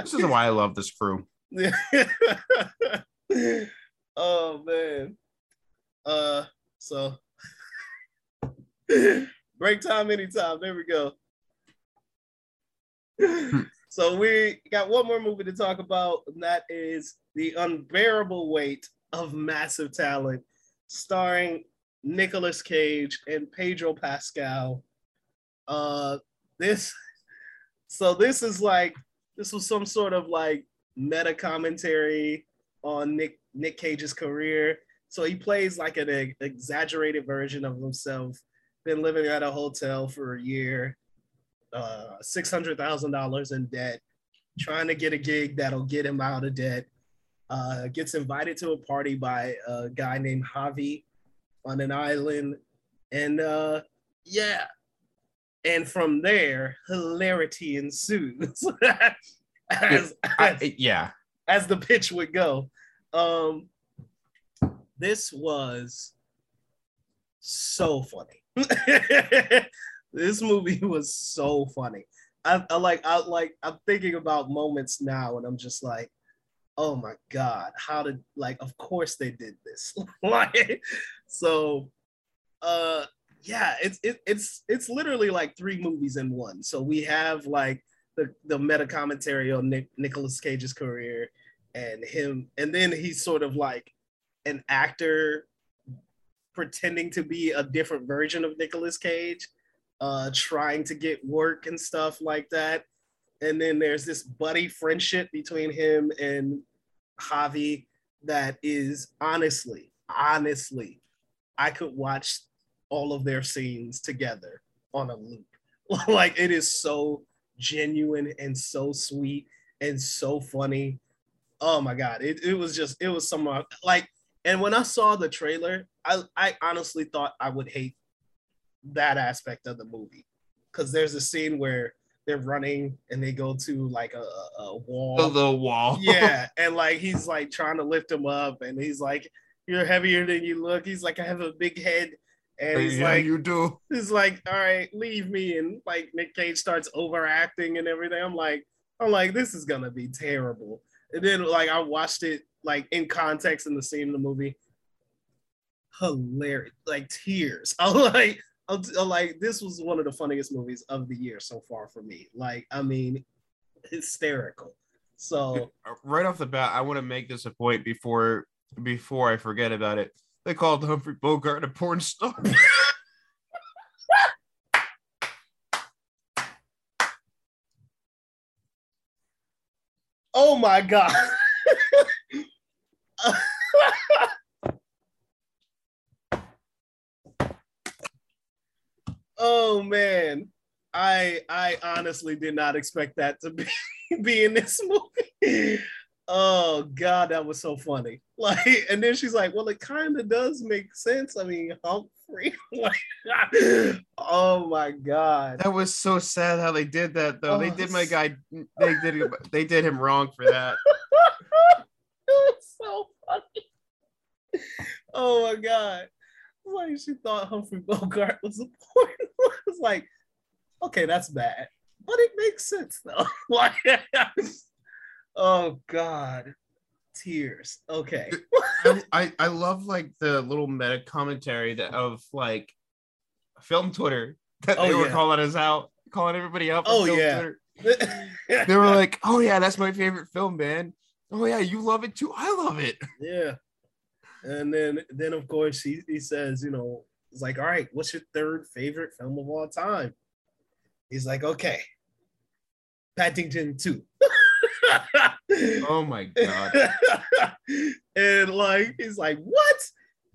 This is why I love this crew. oh man. Uh so break time anytime. There we go. so we got one more movie to talk about, and that is The Unbearable Weight of Massive Talent, starring Nicolas Cage and Pedro Pascal. Uh this so this is like this was some sort of like meta commentary on Nick Nick Cage's career. So he plays like an exaggerated version of himself. Been living at a hotel for a year, uh, six hundred thousand dollars in debt, trying to get a gig that'll get him out of debt. Uh, gets invited to a party by a guy named Javi on an island, and uh, yeah, and from there, hilarity ensues. as, I, as, yeah. as the pitch would go. Um, this was so funny. this movie was so funny. I, I like I like I'm thinking about moments now and I'm just like, oh my god, how did like of course they did this. like so uh yeah, it's it, it's it's literally like three movies in one. So we have like the the meta commentary on Nick Nicolas Cage's career and him and then he's sort of like an actor pretending to be a different version of Nicolas Cage, uh, trying to get work and stuff like that. And then there's this buddy friendship between him and Javi that is honestly, honestly, I could watch all of their scenes together on a loop. like it is so genuine and so sweet and so funny. Oh my god, it, it was just it was some like and when I saw the trailer, I, I honestly thought I would hate that aspect of the movie because there's a scene where they're running and they go to like a, a wall. The, the wall. yeah, and like he's like trying to lift him up, and he's like, "You're heavier than you look." He's like, "I have a big head," and he's yeah, like, you do. he's like, "All right, leave me." And like Nick Cage starts overacting and everything. I'm like, I'm like, this is gonna be terrible. And then like I watched it like in context in the scene in the movie. Hilarious, like tears. I'm like, I'm, I'm like, this was one of the funniest movies of the year so far for me. Like, I mean, hysterical. So uh, Right off the bat, I want to make this a point before before I forget about it. They called Humphrey Bogart a porn star. Oh my god. oh man. I I honestly did not expect that to be, be in this movie. Oh god, that was so funny. Like, and then she's like, "Well, it kind of does make sense. I mean, Humphrey." like, oh my god. That was so sad how they did that though. they Oh, did my guy they did they did him wrong for that. it was so funny. Oh my god. Like she thought Humphrey Bogart was a porn. It's like, okay, that's bad. But it makes sense though. like oh god. Tears. Okay. I, I I love like the little meta commentary that of like film Twitter that Oh, they were yeah. calling us out, calling everybody out. Oh, yeah. They were like, "Oh yeah, that's my favorite film, man. Oh yeah, you love it too. I love it." Yeah. And then then of course he, he says, you know, it's like, all right, what's your third favorite film of all time? He's like, okay. Paddington 2. Oh my god. and like he's like, what?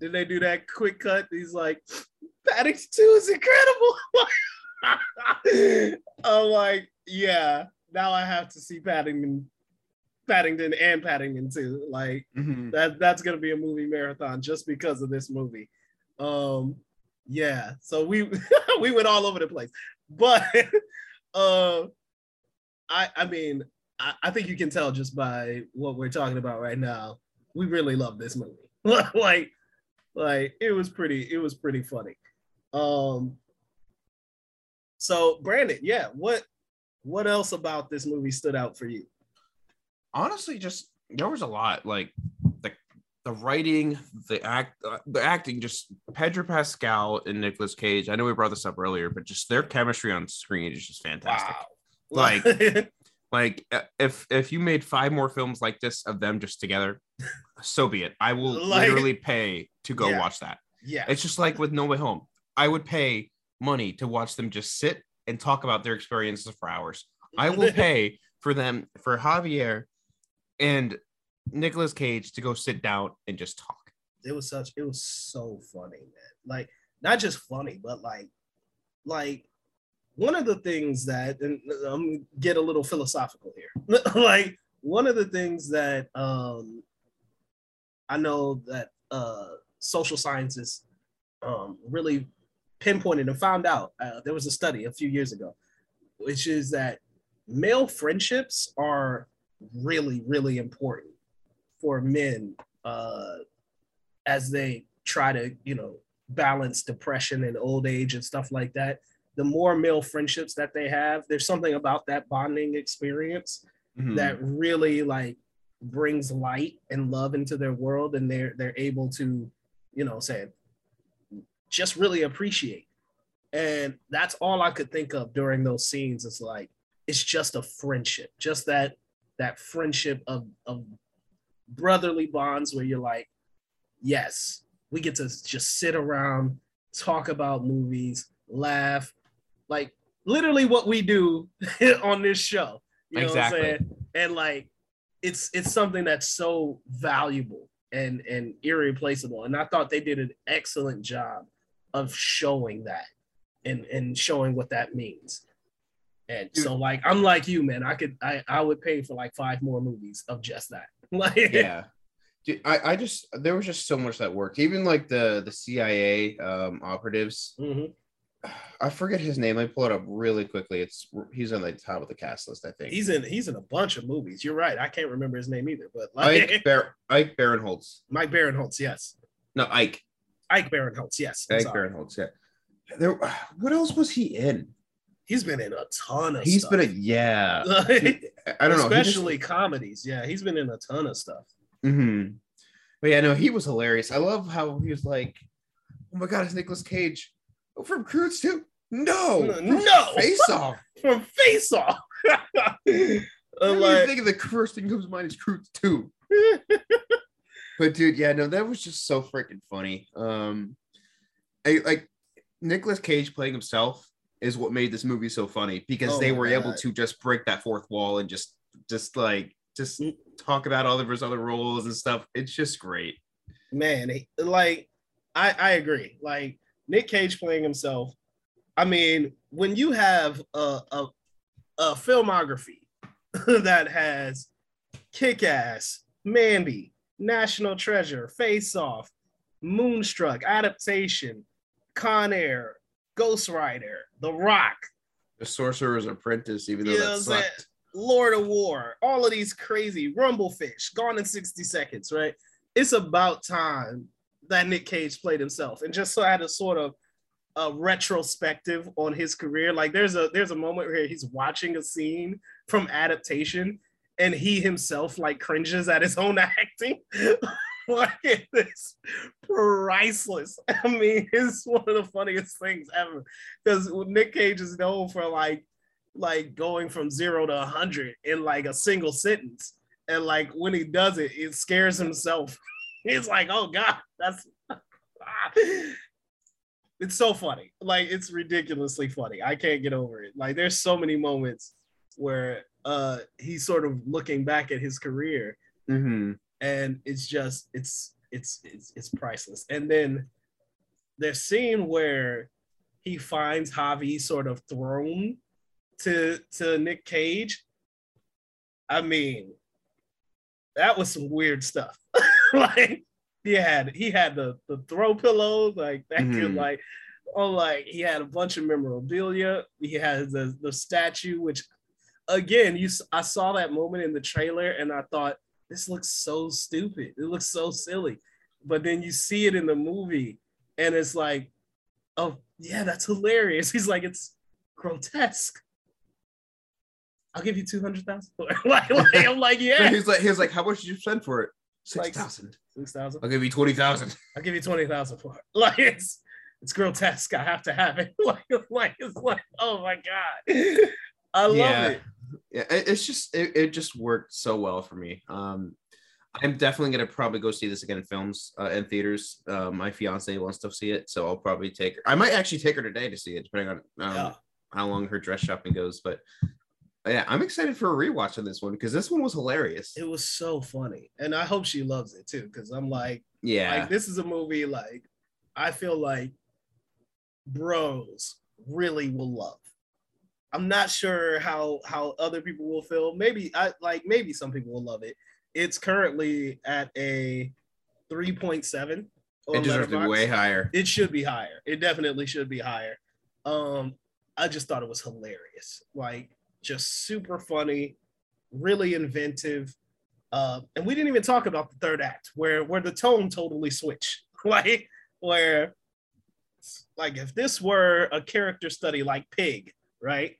Then they do that quick cut. He's like, Paddington 2 is incredible. I'm like, yeah, now I have to see Paddington, Paddington and Paddington 2. Like Mhm. that that's gonna be a movie marathon just because of this movie. Um, yeah, so we we went all over the place, but uh, I I mean I, I think you can tell just by what we're talking about right now. We really love this movie. like like it was pretty it was pretty funny. Um, so Brandon, yeah, what what else about this movie stood out for you? honestly just there was a lot like the the writing the act uh, the acting just pedro pascal and Nicolas cage i know we brought this up earlier but just their chemistry on screen is just fantastic Wow. Like- like uh, if if you made five more films like this of them just together so be it. I will Like- literally pay to go Yeah. watch that. Yeah, it's just like with no way home. I would pay money to watch them just sit and talk about their experiences for hours. I will pay for them for Javier and Nicolas Cage to go sit down and just talk. it was such it was so funny man. Like not just funny but like like one of the things that and i'm gonna get a little philosophical here like one of the things that um i know that uh social sciences um really pinpointed and found out uh, there was a study a few years ago which is that male friendships are really really important for men uh as they try to, you know, balance depression and old age and stuff like that. The more male friendships that they have, there's something about that bonding experience Mhm. that really like brings light and love into their world and they're they're able to you know say just really appreciate and that's all i could think of during those scenes it's like it's just a friendship just that that friendship of of brotherly bonds where you're like yes we get to just sit around talk about movies laugh like literally what we do on this show. You know Exactly. what i'm saying? And like it's it's something that's so valuable and and irreplaceable. And i thought they did an excellent job of showing that and and showing what that means. And so like i'm like you man. I could i i would pay for like five more movies of just that. Like yeah. Dude, I, I just there was just so much that worked. Even like the the cia um operatives. Mhm. I forget his name. Let me pull it up really quickly. It's he's on the top of the cast list i think. He's in he's in a bunch of movies. You're right. I can't remember his name either but like ike, Bar- ike barinholtz. Mike barinholtz yes. No ike. Ike barinholtz yes. I'm ike sorry. barinholtz yeah. There what else was he in? He's been in a ton of He's stuff. been a yeah. I don't know just- especially comedies. Yeah he's been in a ton of stuff. Mhm. But yeah, no, he was hilarious. I love how he was like, "Oh my god, it's Nicolas Cage from Croods too." No, No, no. Face Off. from Face Off. I'm like, thinking the first thing comes to mind is Croods too. But dude, yeah, no, that was just so freaking funny. Um, I like Nicolas Cage playing himself is what made this movie so funny because Oh they were able to just break that fourth wall and just just like just Mm. talk about all of his other roles and stuff. It's just great. man, like, I I agree. Like Nick Cage playing himself. I mean, when you have a a, a filmography that has Kick Ass, Mandy, National Treasure, Face Off, Moonstruck, Adaptation, Con Air, Ghost Rider, The Rock, The Sorcerer's Apprentice, even though that what I'm saying? sucked. Lord of War, all of these crazy Rumblefish, Gone in 60 Seconds, right? It's about time that Nick Cage played himself and just so I had a sort of a retrospective on his career. Like there's a there's a moment where he's watching a scene from adaptation and he himself like cringes at his own acting. like it's priceless. I mean, it's one of the funniest things ever. Because Nick Cage is known for like like going from zero to a hundred in like a single sentence. And like when he does it, it scares himself. He's like, oh God, that's it's so funny. Like it's ridiculously funny. I can't get over it. Like there's so many moments where uh he's sort of looking back at his career Mhm. and it's just it's it's it's, it's priceless. And then there's scene where he finds Javi sort of thrown to to Nick Cage. I mean, that was some weird stuff. like he had he had the the throw pillows like that could Mhm. like oh like he had a bunch of memorabilia. He has the the statue which again you I saw that moment in the trailer and I thought this looks so stupid. It looks so silly. But then you see it in the movie and it's like oh yeah, that's hilarious. He's like it's grotesque. I'll give you 200,000 for it. like, like, I'm like, yeah. He's like, he's like, how much did you spend for it? Six thousand. Like, Six thousand. I'll give you twenty thousand. I'll give you 20,000 for it. Like, it's it's grotesque. I have to have it. like, like, it's like, oh my God. I love Yeah. it. Yeah, it- it's just it, it just worked so well for me. Um, I'm definitely gonna probably go see this again in films uh, in theaters. Uh, my fiance wants to see it, so I'll probably take her. I might actually take her today to see it, depending on um, Yeah. how long her dress shopping goes. But yeah, I'm excited for a rewatch of this one because this one was hilarious. It was so funny. And I hope she loves it too. Cause I'm like, Yeah, like this is a movie like I feel like bros really will love. I'm not sure how how other people will feel. Maybe I like maybe some people will love it. It's currently at a 3.7. it deserves to be way higher. It should be higher. It definitely should be higher. Um, I just thought it was hilarious. Like just super funny, really inventive. Uh, and we didn't even talk about the third act, where where the tone totally switched. like where, like if this were a character study like Pig, right?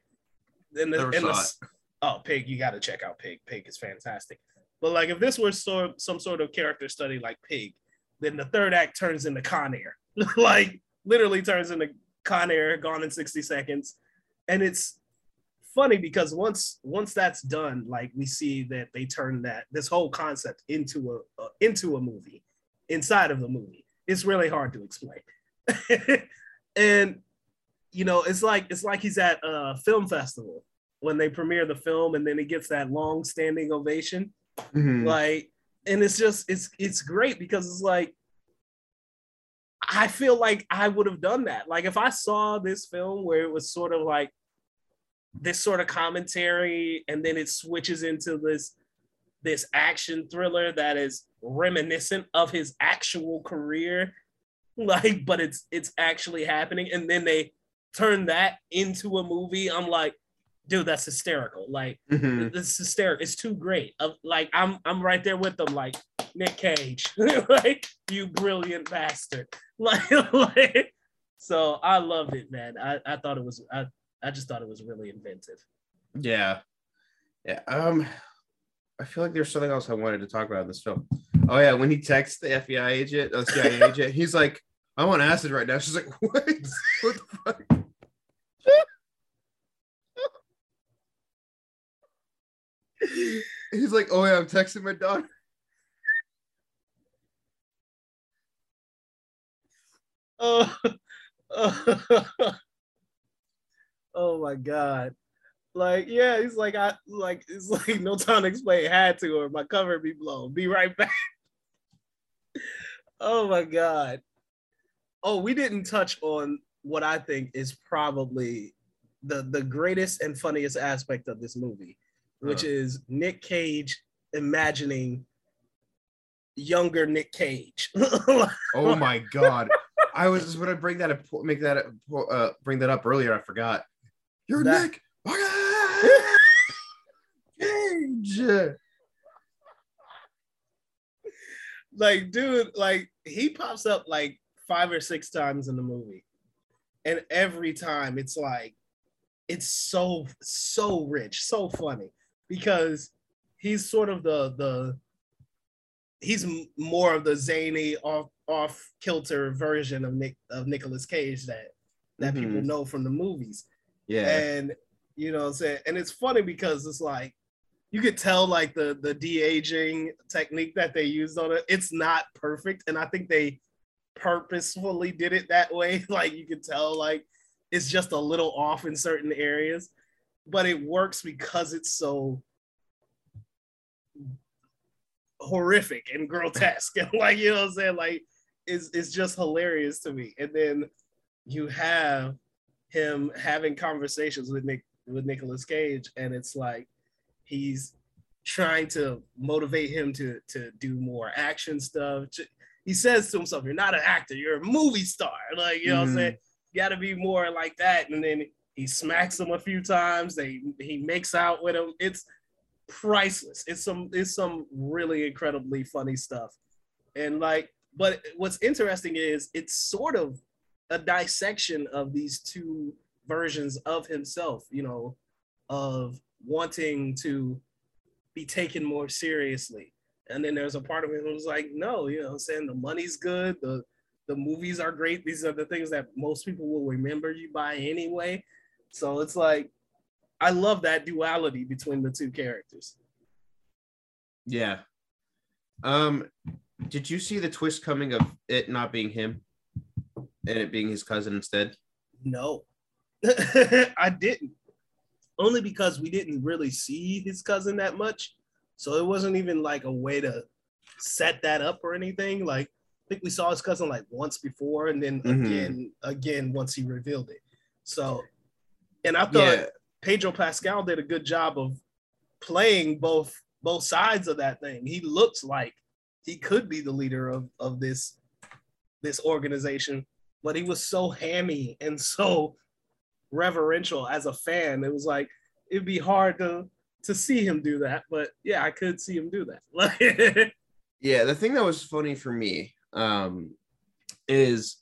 Then the, Never and the, oh Pig, you got to check out Pig. Pig is fantastic. But like if this were so, some sort of character study like Pig, then the third act turns into Con Air, like literally turns into Con Air, Gone in sixty seconds, and it's funny because once once that's done, like we see that they turn that this whole concept into a, a into a movie inside of the movie. It's really hard to explain, and you know it's like it's like he's at a film festival when they premiere the film, and then he gets that long standing ovation Mhm. like and it's just it's it's great because it's like i feel like i would have done that like if i saw this film where it was sort of like this sort of commentary and then it switches into this this action thriller that is reminiscent of his actual career like but it's it's actually happening and then they turn that into a movie i'm like dude that's hysterical like Mhm. this is hysterical. It's too great. Of like I'm I'm right there with them, like Nick Cage. like you brilliant bastard. Like, like so I loved it, man. I, I thought it was I, I just thought it was really inventive. Yeah. Yeah. Um, I feel like there's something else I wanted to talk about in this film. Oh yeah, when he texts the FBI agent, the CIA agent, he's like, "I'm on acid right now." She's like, "What? What the fuck?" he's like, "Oh yeah, I'm texting my daughter." Oh, oh my god. Like, yeah, he's like, I like it's like no time to explain had to, or my cover be blown. Be right back. oh my god. Oh, we didn't touch on what I think is probably the the greatest and funniest aspect of this movie, which Huh. is Nick Cage imagining younger Nick Cage. Oh my god! I was just gonna bring that up, make that uh, bring that up earlier. I forgot. You're That- Nick Cage. like dude like he pops up like five or six times in the movie and every time it's like it's so so rich so funny because he's sort of the the he's more of the zany off off kilter version of nick of Nicolas cage that that people Mhm. know from the movies Yeah. and you know what I'm saying? And it's funny because it's like you could tell like the the de-aging technique that they used on it. It's not perfect and i think they purposefully did it that way. Like you could tell like it's just a little off in certain areas. But it works because it's so horrific and grotesque. And like you know what i'm saying? Like it's, it's just hilarious to me. And then you have him having conversations with Nick with Nicolas Cage, and it's like he's trying to motivate him to to do more action stuff. He says to himself, "You're not an actor, you're a movie star." Like you know, what I'm Mhm. saying, you got to be more like that. And then he smacks him a few times. They he makes out with him. It's priceless. It's some it's some really incredibly funny stuff. And like, but what's interesting is it's sort of a dissection of these two versions of himself, you know, of wanting to be taken more seriously. And then there's a part of him who's like, no, you know, I'm saying the money's good, the the movies are great. These are the things that most people will remember you by anyway. So it's like I love that duality between the two characters. Yeah. Um, did you see the twist coming of it not being him and it being his cousin instead? No, I didn't. Only because we didn't really see his cousin that much. So it wasn't even like a way to set that up or anything. Like, I think we saw his cousin like once before and then Mhm. again, again, once he revealed it. So, and I thought Yeah. Pedro Pascal did a good job of playing both both sides of that thing. He looks like he could be the leader of of this this organization, but he was so hammy and so reverential as a fan. It was like it'd be hard to to see him do that, but yeah, I could see him do that. Yeah, the thing that was funny for me um, is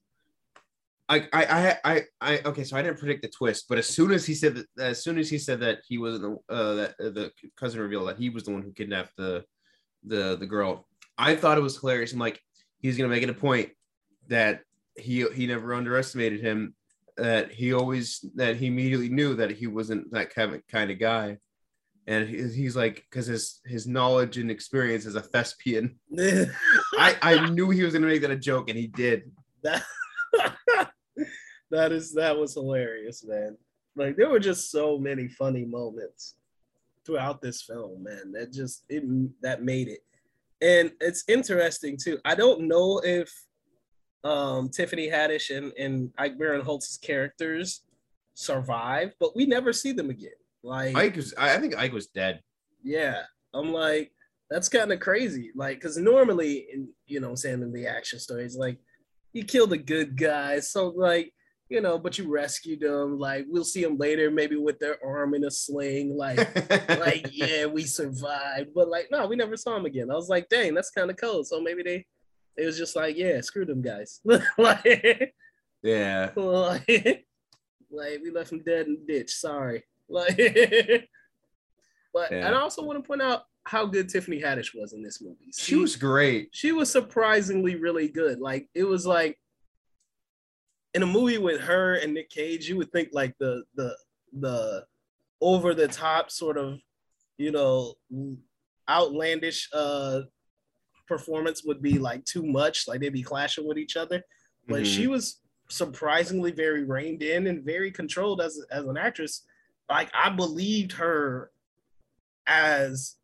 I, I, I, I, okay, so I didn't predict the twist, but as soon as he said that, as soon as he said that he was the, uh, that uh, the cousin revealed that he was the one who kidnapped the, the, the girl, I thought it was hilarious. I'm like, he's gonna make it a point that he, he never underestimated him, that he always, that he immediately knew that he wasn't that kind of kind of guy, and he's like, because his his knowledge and experience as a thespian, I, I knew he was gonna make that a joke, and he did. that that is that was hilarious, man. Like there were just so many funny moments throughout this film, man. That just it that made it. And it's interesting too. I don't know if um Tiffany Haddish and, and Ike Barinholtz's characters survive, but we never see them again. Like Ike was, I think Ike was dead. yeah, I'm like, that's kind of crazy. Like, because normally, in you know, saying in the action stories, like you kill the good guys, so like you know, but you rescued them. Like we'll see them later, maybe with their arm in a sling. Like, like yeah, we survived, but like no, we never saw them again. I was like, dang, that's kind of cool. So maybe they, it was just like, yeah, screw them guys. like, yeah. like, like we left them dead in the ditch. Sorry. Like, but Yeah. and I also want to point out how good Tiffany Haddish was in this movie. She was great. she was surprisingly really good. Like it was like in a movie with her and Nick Cage, you would think like the the the over the top sort of you know outlandish uh performance would be like too much, like they'd be clashing with each other. But Mhm. she was surprisingly very reined in and very controlled as as an actress. Like I believed her as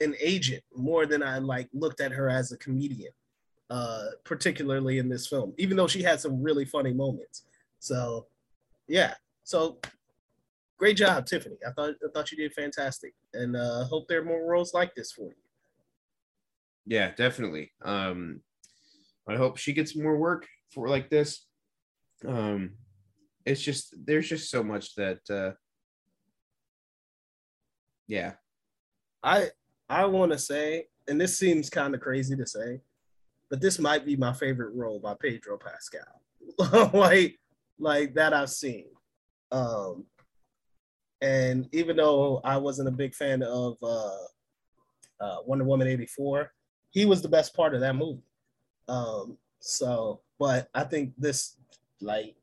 an agent more than I like looked at her as a comedian, uh, particularly in this film, even though she had some really funny moments. So, yeah. So, great job, Tiffany. I thought I thought you did fantastic, and uh, hope there are more roles like this for you. Yeah, definitely. Um, I hope she gets more work for like this. Um, it's just there's just so much that. Uh, yeah, I I want to say, and this seems kind of crazy to say, but this might be my favorite role by Pedro Pascal, like like that I've seen. Um, and even though I wasn't a big fan of uh, uh, Wonder Woman eighty four, he was the best part of that movie. Um, so, but I think this, like,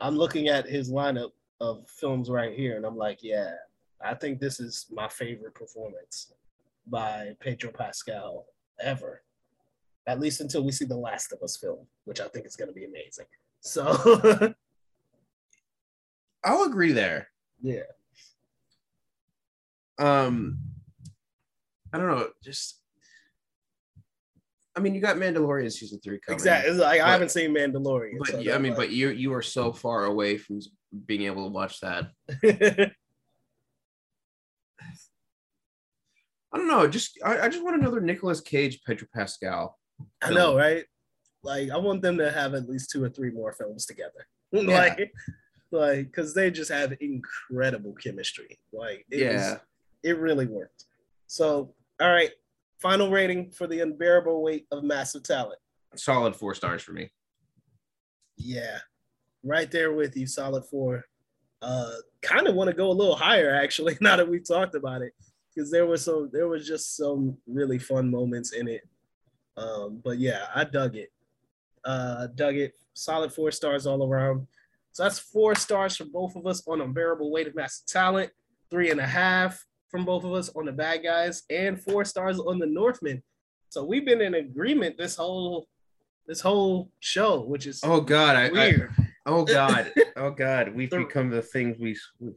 I'm looking at his lineup of films right here, and I'm like, yeah, I think this is my favorite performance by Pedro Pascal ever. At least until we see the Last of Us film, which I think is going to be amazing. So, I'll agree there. yeah, Um, I don't know. Just, I mean, you got Mandalorian season three coming. exactly. Like But- I haven't seen Mandalorian, But so yeah, I mean, like- but you you are so far away from being able to watch that. I don't know. Just I, I just want another Nicolas Cage, Pedro Pascal. I know, right? Like, I want them to have at least two or three more films together. Yeah. like, like, because they just have incredible chemistry. Like, it was- Yeah. it really worked. So, all right, final rating for the unbearable weight of massive talent. Solid four stars for me. Yeah, right there with you, solid four. Uh, kind of want to go a little higher actually. Now that we've talked about it, because there was some, there was just some really fun moments in it. Um, but yeah, I dug it. Uh, dug it. Solid four stars all around. So that's four stars for both of us on unbearable weight of massive talent. Three and a half from both of us on the bad guys, and four stars on the Northman. So we've been in agreement this whole this whole show, which is Oh God, I, I oh God, oh God, we've become the things we. we-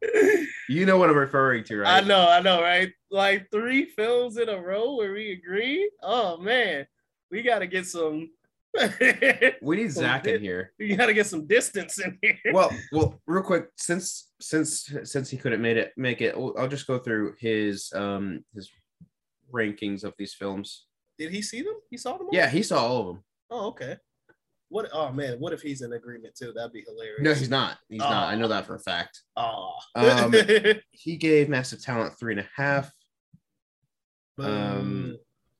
you know what I'm referring to, right? I know, I know, right? Like three films in a row where we agree. Oh man, we got to get some. We need Zach in here. You got to get some distance in here. well well real quick since since since he couldn't made it make it i'll just go through his um his rankings of these films Did he see them? He saw them. all? yeah he saw all of them Oh, okay. What? Oh man, what if he's in agreement too? That'd be hilarious. No, he's not. He's not. I know that for a fact. Oh. Um, He gave Massive Talent three and a half, Boo. um,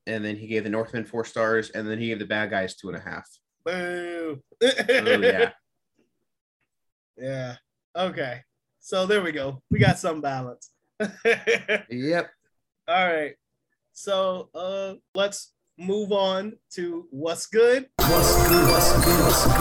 and then he gave the Northman four stars, and then he gave the Bad Guys two and a half. Boo. Oh yeah. Yeah. Okay. So there we go. We got some balance. Yep. All right. So uh let's move on to what's good. What's good? What's good? what's good.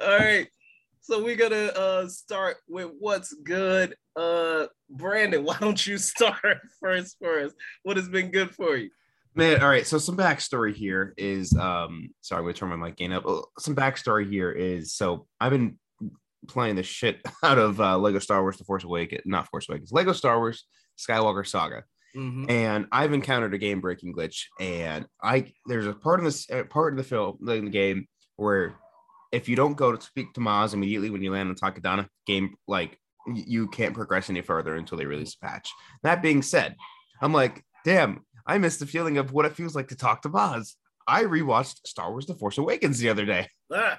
All right. So we're gonna uh start with what's good. Uh Brandon, why don't you start first for us? What has been good for you? Man, all right. So some backstory here is um sorry, I'm gonna turn my mic gain up. Oh, Some backstory here is so I've been playing the shit out of uh Lego Star Wars The Force Awakens, not Force Awakens, Lego Star Wars Skywalker Saga. Mm-hmm. and I've encountered a game breaking glitch. And I there's a part in this uh, part of the film in the game where if you don't go to speak to Maz immediately when you land on Takodana, game like you can't progress any further until they release a patch. That being said, I'm like, damn, I missed the feeling of what it feels like to talk to Maz. I rewatched Star Wars The Force Awakens the other day. Ah,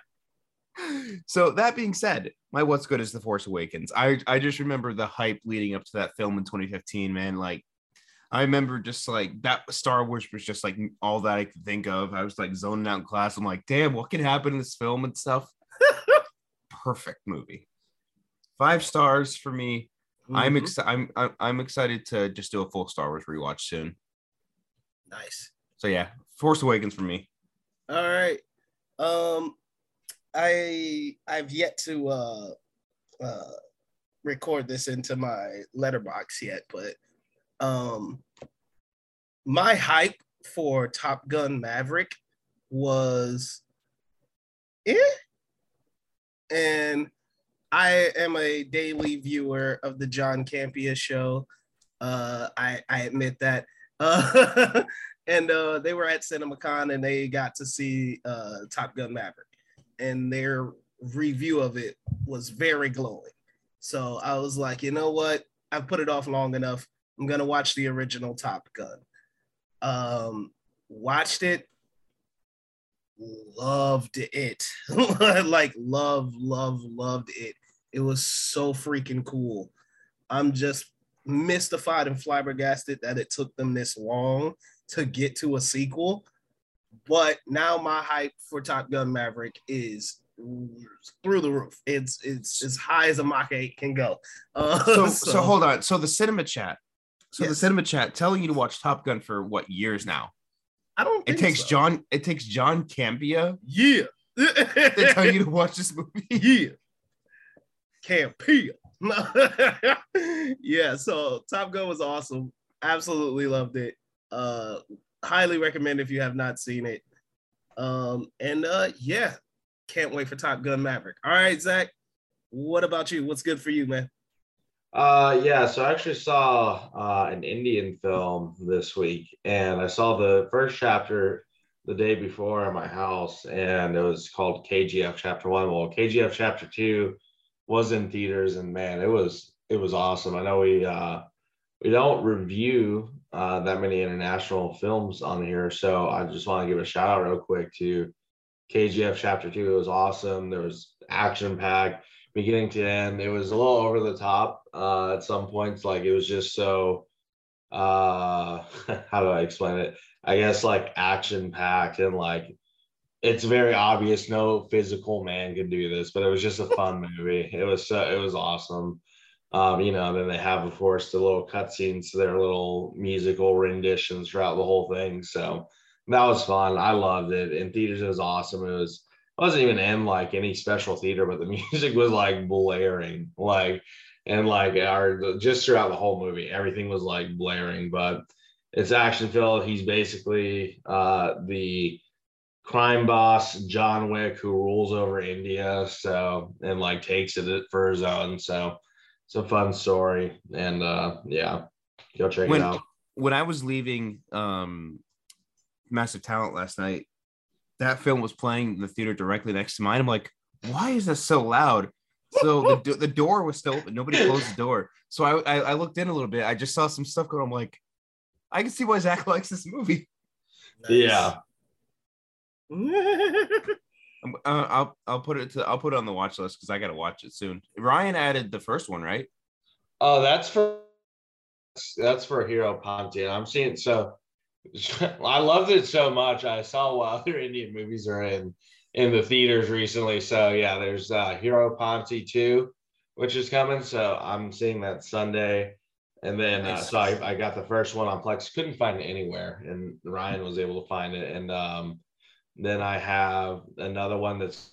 So that being said, my what's good is The Force Awakens. I I just remember the hype leading up to that film in 2015, man. Like I remember just like that Star Wars was just like all that I could think of. I was like zoning out in class. I'm like, damn, what can happen in this film and stuff? Perfect movie. Five stars for me. I'm mhm. excited. I'm, I'm I'm excited to just do a full Star Wars rewatch soon. nice. So yeah, Force Awakens for me. All right. Um I I've yet to uh uh record this into my Letterboxd yet, but um my hype for Top Gun Maverick was eh. And I am a daily viewer of the John Campea show. Uh I I admit that. Uh and uh, they were at CinemaCon and they got to see uh, Top Gun Maverick, and their review of it was very glowing. So I was like, you know what? I've put it off long enough. I'm gonna watch the original Top Gun. Um, watched it, loved it, like love, love, loved it. It was so freaking cool. I'm just mystified and flabbergasted that it took them this long to get to a sequel. But now my hype for Top Gun Maverick is through the roof. It's it's as high as a Mach 8 can go. Uh, So so, hold on. So the cinema chat. So Yes. the cinema chat telling you to watch Top Gun for what years now? I don't It takes so. John. It takes John Campea Yeah. to tell you to watch this movie. yeah. Campea. yeah, so Top Gun was awesome. Absolutely loved it. Uh highly recommend if you have not seen it. Um, and uh yeah, can't wait for Top Gun Maverick. All right, Zach. What about you? What's good for you, man? Uh, yeah, so I actually saw uh, an Indian film this week, and I saw the first chapter the day before at my house, and it was called KGF Chapter One. Well, KGF Chapter Two was in theaters, and man, it was it was awesome. I know we uh, we don't review uh, that many international films on here, so I just want to give a shout out real quick to KGF Chapter Two. It was awesome. There was action packed beginning to end. It was a little over the top uh, at some points. Like it was just so uh, how do I explain it? I guess like action packed and like it's very obvious no physical man can do this, but it was just a fun movie. It was so it was awesome. Um, you know, then they have, of course, the little cutscenes, their little musical renditions throughout the whole thing. So that was fun. I loved it. In theaters, it was awesome. It was wasn't even in like any special theater, but the music was like blaring, like and like our just throughout the whole movie, everything was like blaring. But it's action filled. He's basically uh, the crime boss John Wick who rules over India, so and like takes it for his own. So it's a fun story, and uh, yeah, go check When- it out. When I was leaving um, Massive Talent last night, that film was playing in the theater directly next to mine. I'm like, why is this so loud? So the, the door was still open. Nobody closed the door. So I, I I looked in a little bit. I just saw some stuff going. I'm like, I can see why Zach likes this movie. Yeah. Uh, I'll I'll put it to I'll put it on the watch list because I got to watch it soon. Ryan added the first one, right? Oh, that's for that's for Heropanti. I'm seeing so I loved it so much. I saw what other Indian movies are in in the theaters recently. So yeah, there's uh Heropanti 2, which is coming. So I'm seeing that Sunday. And then uh, so I, I got the first one on Plex, couldn't find it anywhere, and Ryan was able to find it. And um then I have another one that's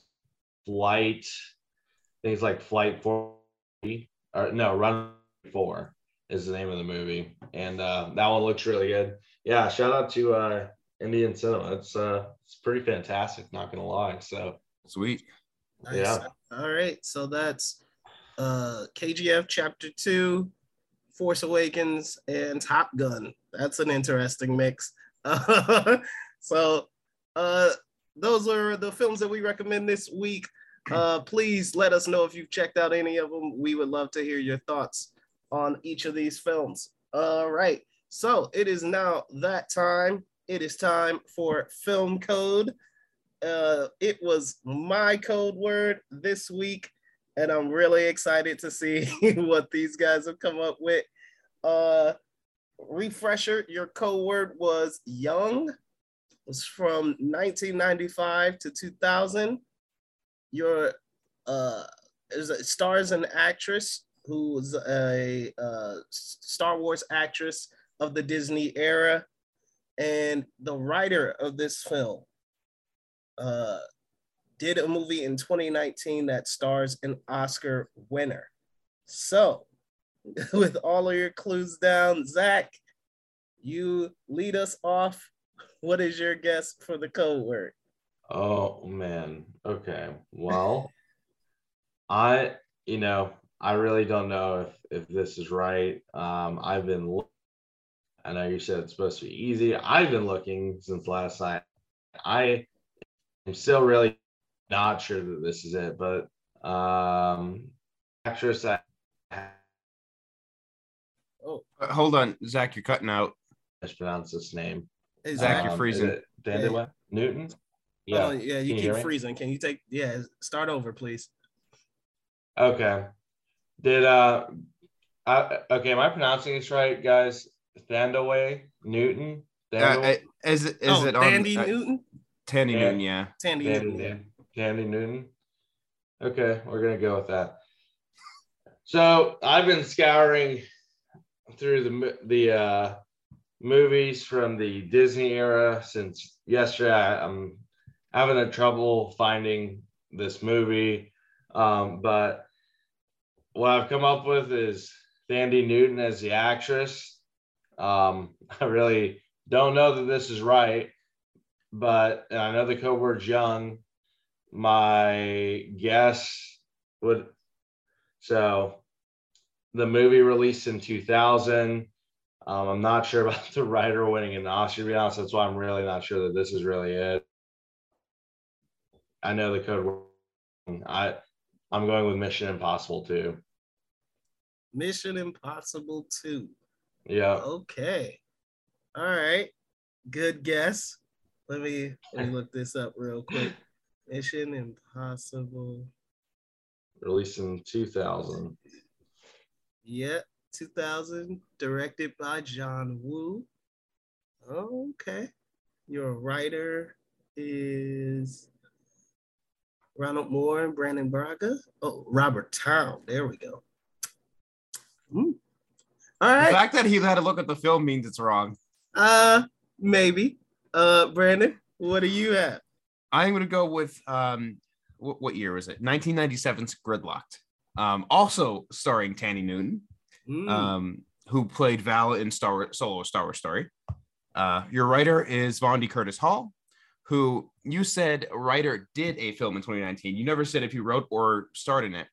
flight, I think it's like flight four or no, run four is the name of the movie. And uh that one looks really good. Yeah, shout out to uh Indian cinema. It's uh it's pretty fantastic, not gonna lie. So Sweet. Nice. Yeah. All right. So that's uh KGF chapter two, Force Awakens, and Top Gun. That's an interesting mix. so uh those are the films that we recommend this week. Uh please let us know if you've checked out any of them. We would love to hear your thoughts on each of these films. All right. So it is now that time. It is time for film code uh, it was my code word this week, and I'm really excited to see what these guys have come up with. Uh, refresher, your code word was young. It's from 1995 to 2000. Your uh, stars an actress who was a uh, Star Wars actress of the Disney era, and the writer of this film uh, did a movie in 2019 that stars an Oscar winner. So, with all of your clues down, Zach, you lead us off. What is your guess for the code word? Oh man. Okay. Well, I you know I really don't know if if this is right. Um, I've been. Loo- I know you said it's supposed to be easy. I've been looking since last night. I am still really not sure that this is it, but um, actress I Oh, Uh, hold on, Zach, you're cutting out. mispronounced this name. hey, Zach, Zach. you're Um, freezing. is it Dandelion? Newton. Yeah, Yeah. yeah, you Can you keep me? freezing. Can you take? Yeah, start over, please. Okay. Did uh, I, okay? Am I pronouncing this right, guys? Thandiwe Newton. Uh, uh, is it is oh, it on Thandie uh, Newton. Thandie Yeah. Newton? Yeah. Thandie Thandie Newton. yeah. Newton. Thandie Newton. Okay, we're gonna go with that. So I've been scouring through the the uh, movies from the Disney era since yesterday. I, I'm having a trouble finding this movie, um, but what I've come up with is Sandy Newton as the actress. Um, I really don't know that this is right, but I know the code word's young. My guess would so the movie released in 2000. Um, I'm not sure about the writer winning an Oscar. To be honest, that's why I'm really not sure that this is really it. I know the code. word. I I'm going with Mission Impossible too. Mission Impossible 2. Yeah. Okay. All right. Good guess. Let me let me look this up real quick. Mission Impossible. Released in 2000. Yeah, 2000, directed by John Woo. Okay. Your writer is Ronald Moore and Brannon Braga. Oh, Robert Towne. There we go. Hmm. All The fact that he had to look at the film means it's wrong. Uh, maybe. Uh, Brandon, what do you have? I'm gonna go with um, what, what year was it? 1997's Gridlock'd. Um, also starring Thandie Newton, Hmm. um, who played Val in Star Wars, Solo Star Wars Story. Uh, your writer is Vondie Curtis Hall, who you said writer did a film in 2019. You never said if he wrote or starred in it.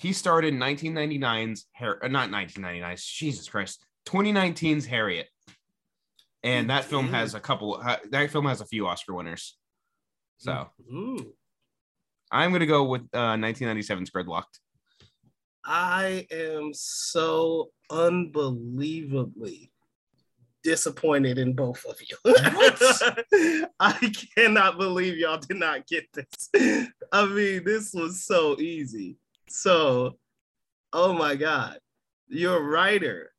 He starred in 1999's Har- uh, not 1999. Jesus Christ, 2019's Harriet, and that film has a couple. That film has a few Oscar winners. So Mm. I'm gonna go with uh 1997's Gridlock'd. I am so unbelievably disappointed in both of you. I cannot believe y'all did not get this. I mean, this was so easy. So, oh my God, your writer,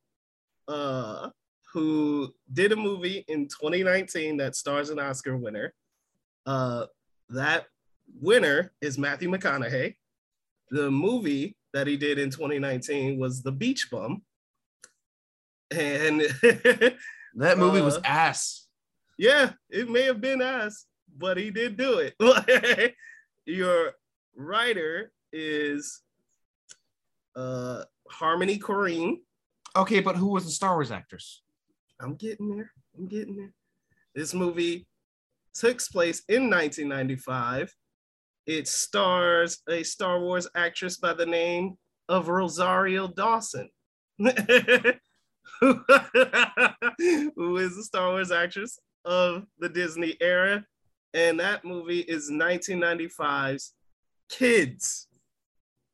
uh, who did a movie in 2019 that stars an Oscar winner. Uh, that winner is Matthew McConaughey. The movie that he did in 2019 was The Beach Bum. And That movie was Uh, ass. yeah, it may have been ass, but he did do it. Your writer is uh Harmony Korine. Okay, but who was the Star Wars actress? I'm getting there. I'm getting there. This movie took place in 1995. It stars a Star Wars actress by the name of Rosario Dawson, who who is a Star Wars actress of the Disney era. And that movie is 1995's Kids.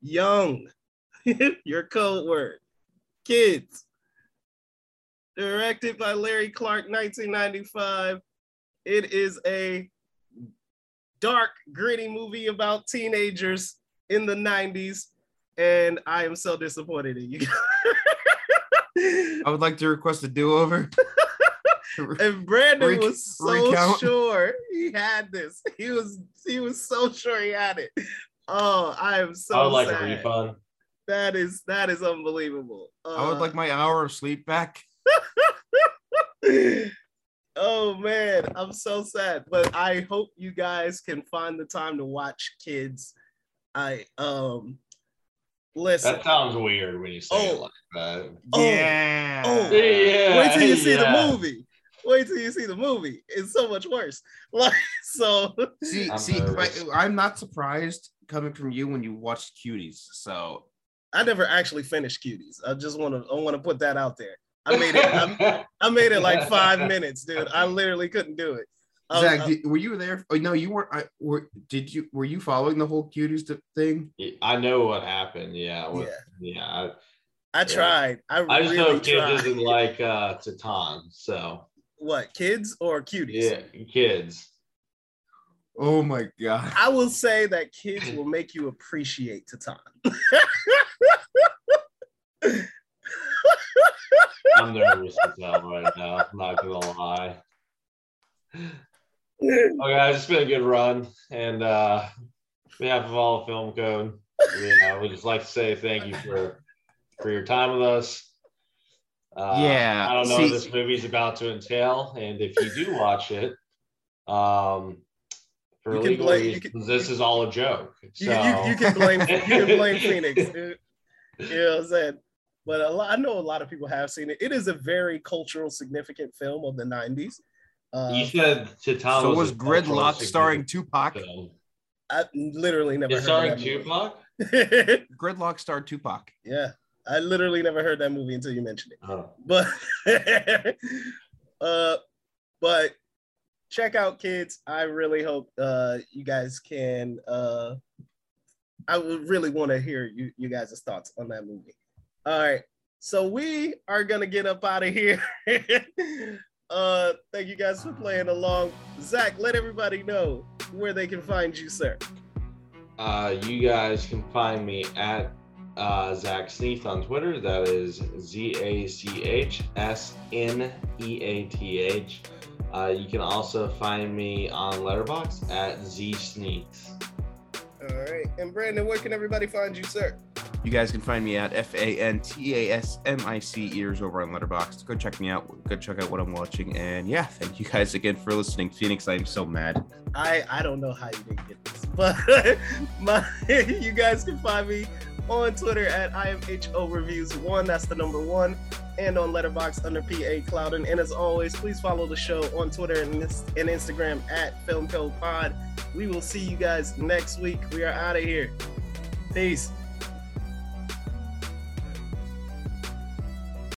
Young. Your code word. Kids directed by Larry Clark, 1995. It is a dark, gritty movie about teenagers in the 90s, and I am so disappointed in you. I would like to request a do-over. and Brandon Rec- was so recount. sure he had this. He was he was so sure he had it. Oh, I am so sad. I would like sad. a refund. That is that is unbelievable. I would Uh, like my hour of sleep back. oh man, I'm so sad. But I hope you guys can find the time to watch kids. I um listen. That sounds weird when you say it Oh. like that. Oh, yeah. oh. Yeah, Wait till you see yeah. the movie. Wait till you see the movie. It's so much worse. Like so See, I'm see, nervous. I, I'm not surprised coming from you when you watched Cuties. So I never actually finished cuties. I just want to I want to put that out there. I made it I, I made it like five minutes, dude. I literally couldn't do it. Um, Zach, did, were you there? Oh no, you weren't. I, were did you? Were you following the whole Cuties th- thing? I know what happened. Yeah. With, Yeah. yeah. I, I tried. I, I just really know kids tried. isn't like uh Titane. So what kids or cuties? yeah, kids. Oh my god! I will say that kids will make you appreciate Titane. I'm nervous as hell right now. I'm not gonna lie. Okay, it's been a good run, and uh, on behalf of all of Film Code, we, uh, we just like to say thank you for for your time with us. Uh, Yeah, I don't know see- what this movie's about to entail, and if you do watch it, um, for You can legal blame- you reasons, can- this is all a joke. You, So you, you can blame you can blame Phoenix, dude. You know what I'm saying? But a lot, I know a lot of people have seen it. It is a very cultural significant film of the 90s. Uh, you said Titane so was a cultural Gridlock starring Tupac? film. I literally never It's heard starring of that movie. Tupac. Gridlock starred Tupac. yeah, I literally never heard that movie until you mentioned it. Oh. but uh but check out kids. I really hope uh you guys can uh i would really want to hear you you guys' thoughts on that movie. All right so we are gonna get up out of here. Uh thank you guys for playing along. Zach let everybody know where they can find you sir. Uh, you guys can find me at uh, Zach Sneath on Twitter. That is Z A C H S N E A T H. Uh, you can also find me on Letterboxd at Z Sneaks. all right and brandon where can everybody find you sir You guys can find me at F A N T A S M I C ears over on Letterbox. Go check me out. Go check out what I'm watching. And yeah, thank you guys again for listening. Phoenix, I'm so mad. I I don't know how you didn't get this, but my you guys can find me on Twitter at IMHO Reviews One. That's the number one, and on Letterboxd under PA Cloudin. And as always, please follow the show on Twitter and, and Instagram at Film Code Pod. We will see you guys next week. We are out of here. Peace.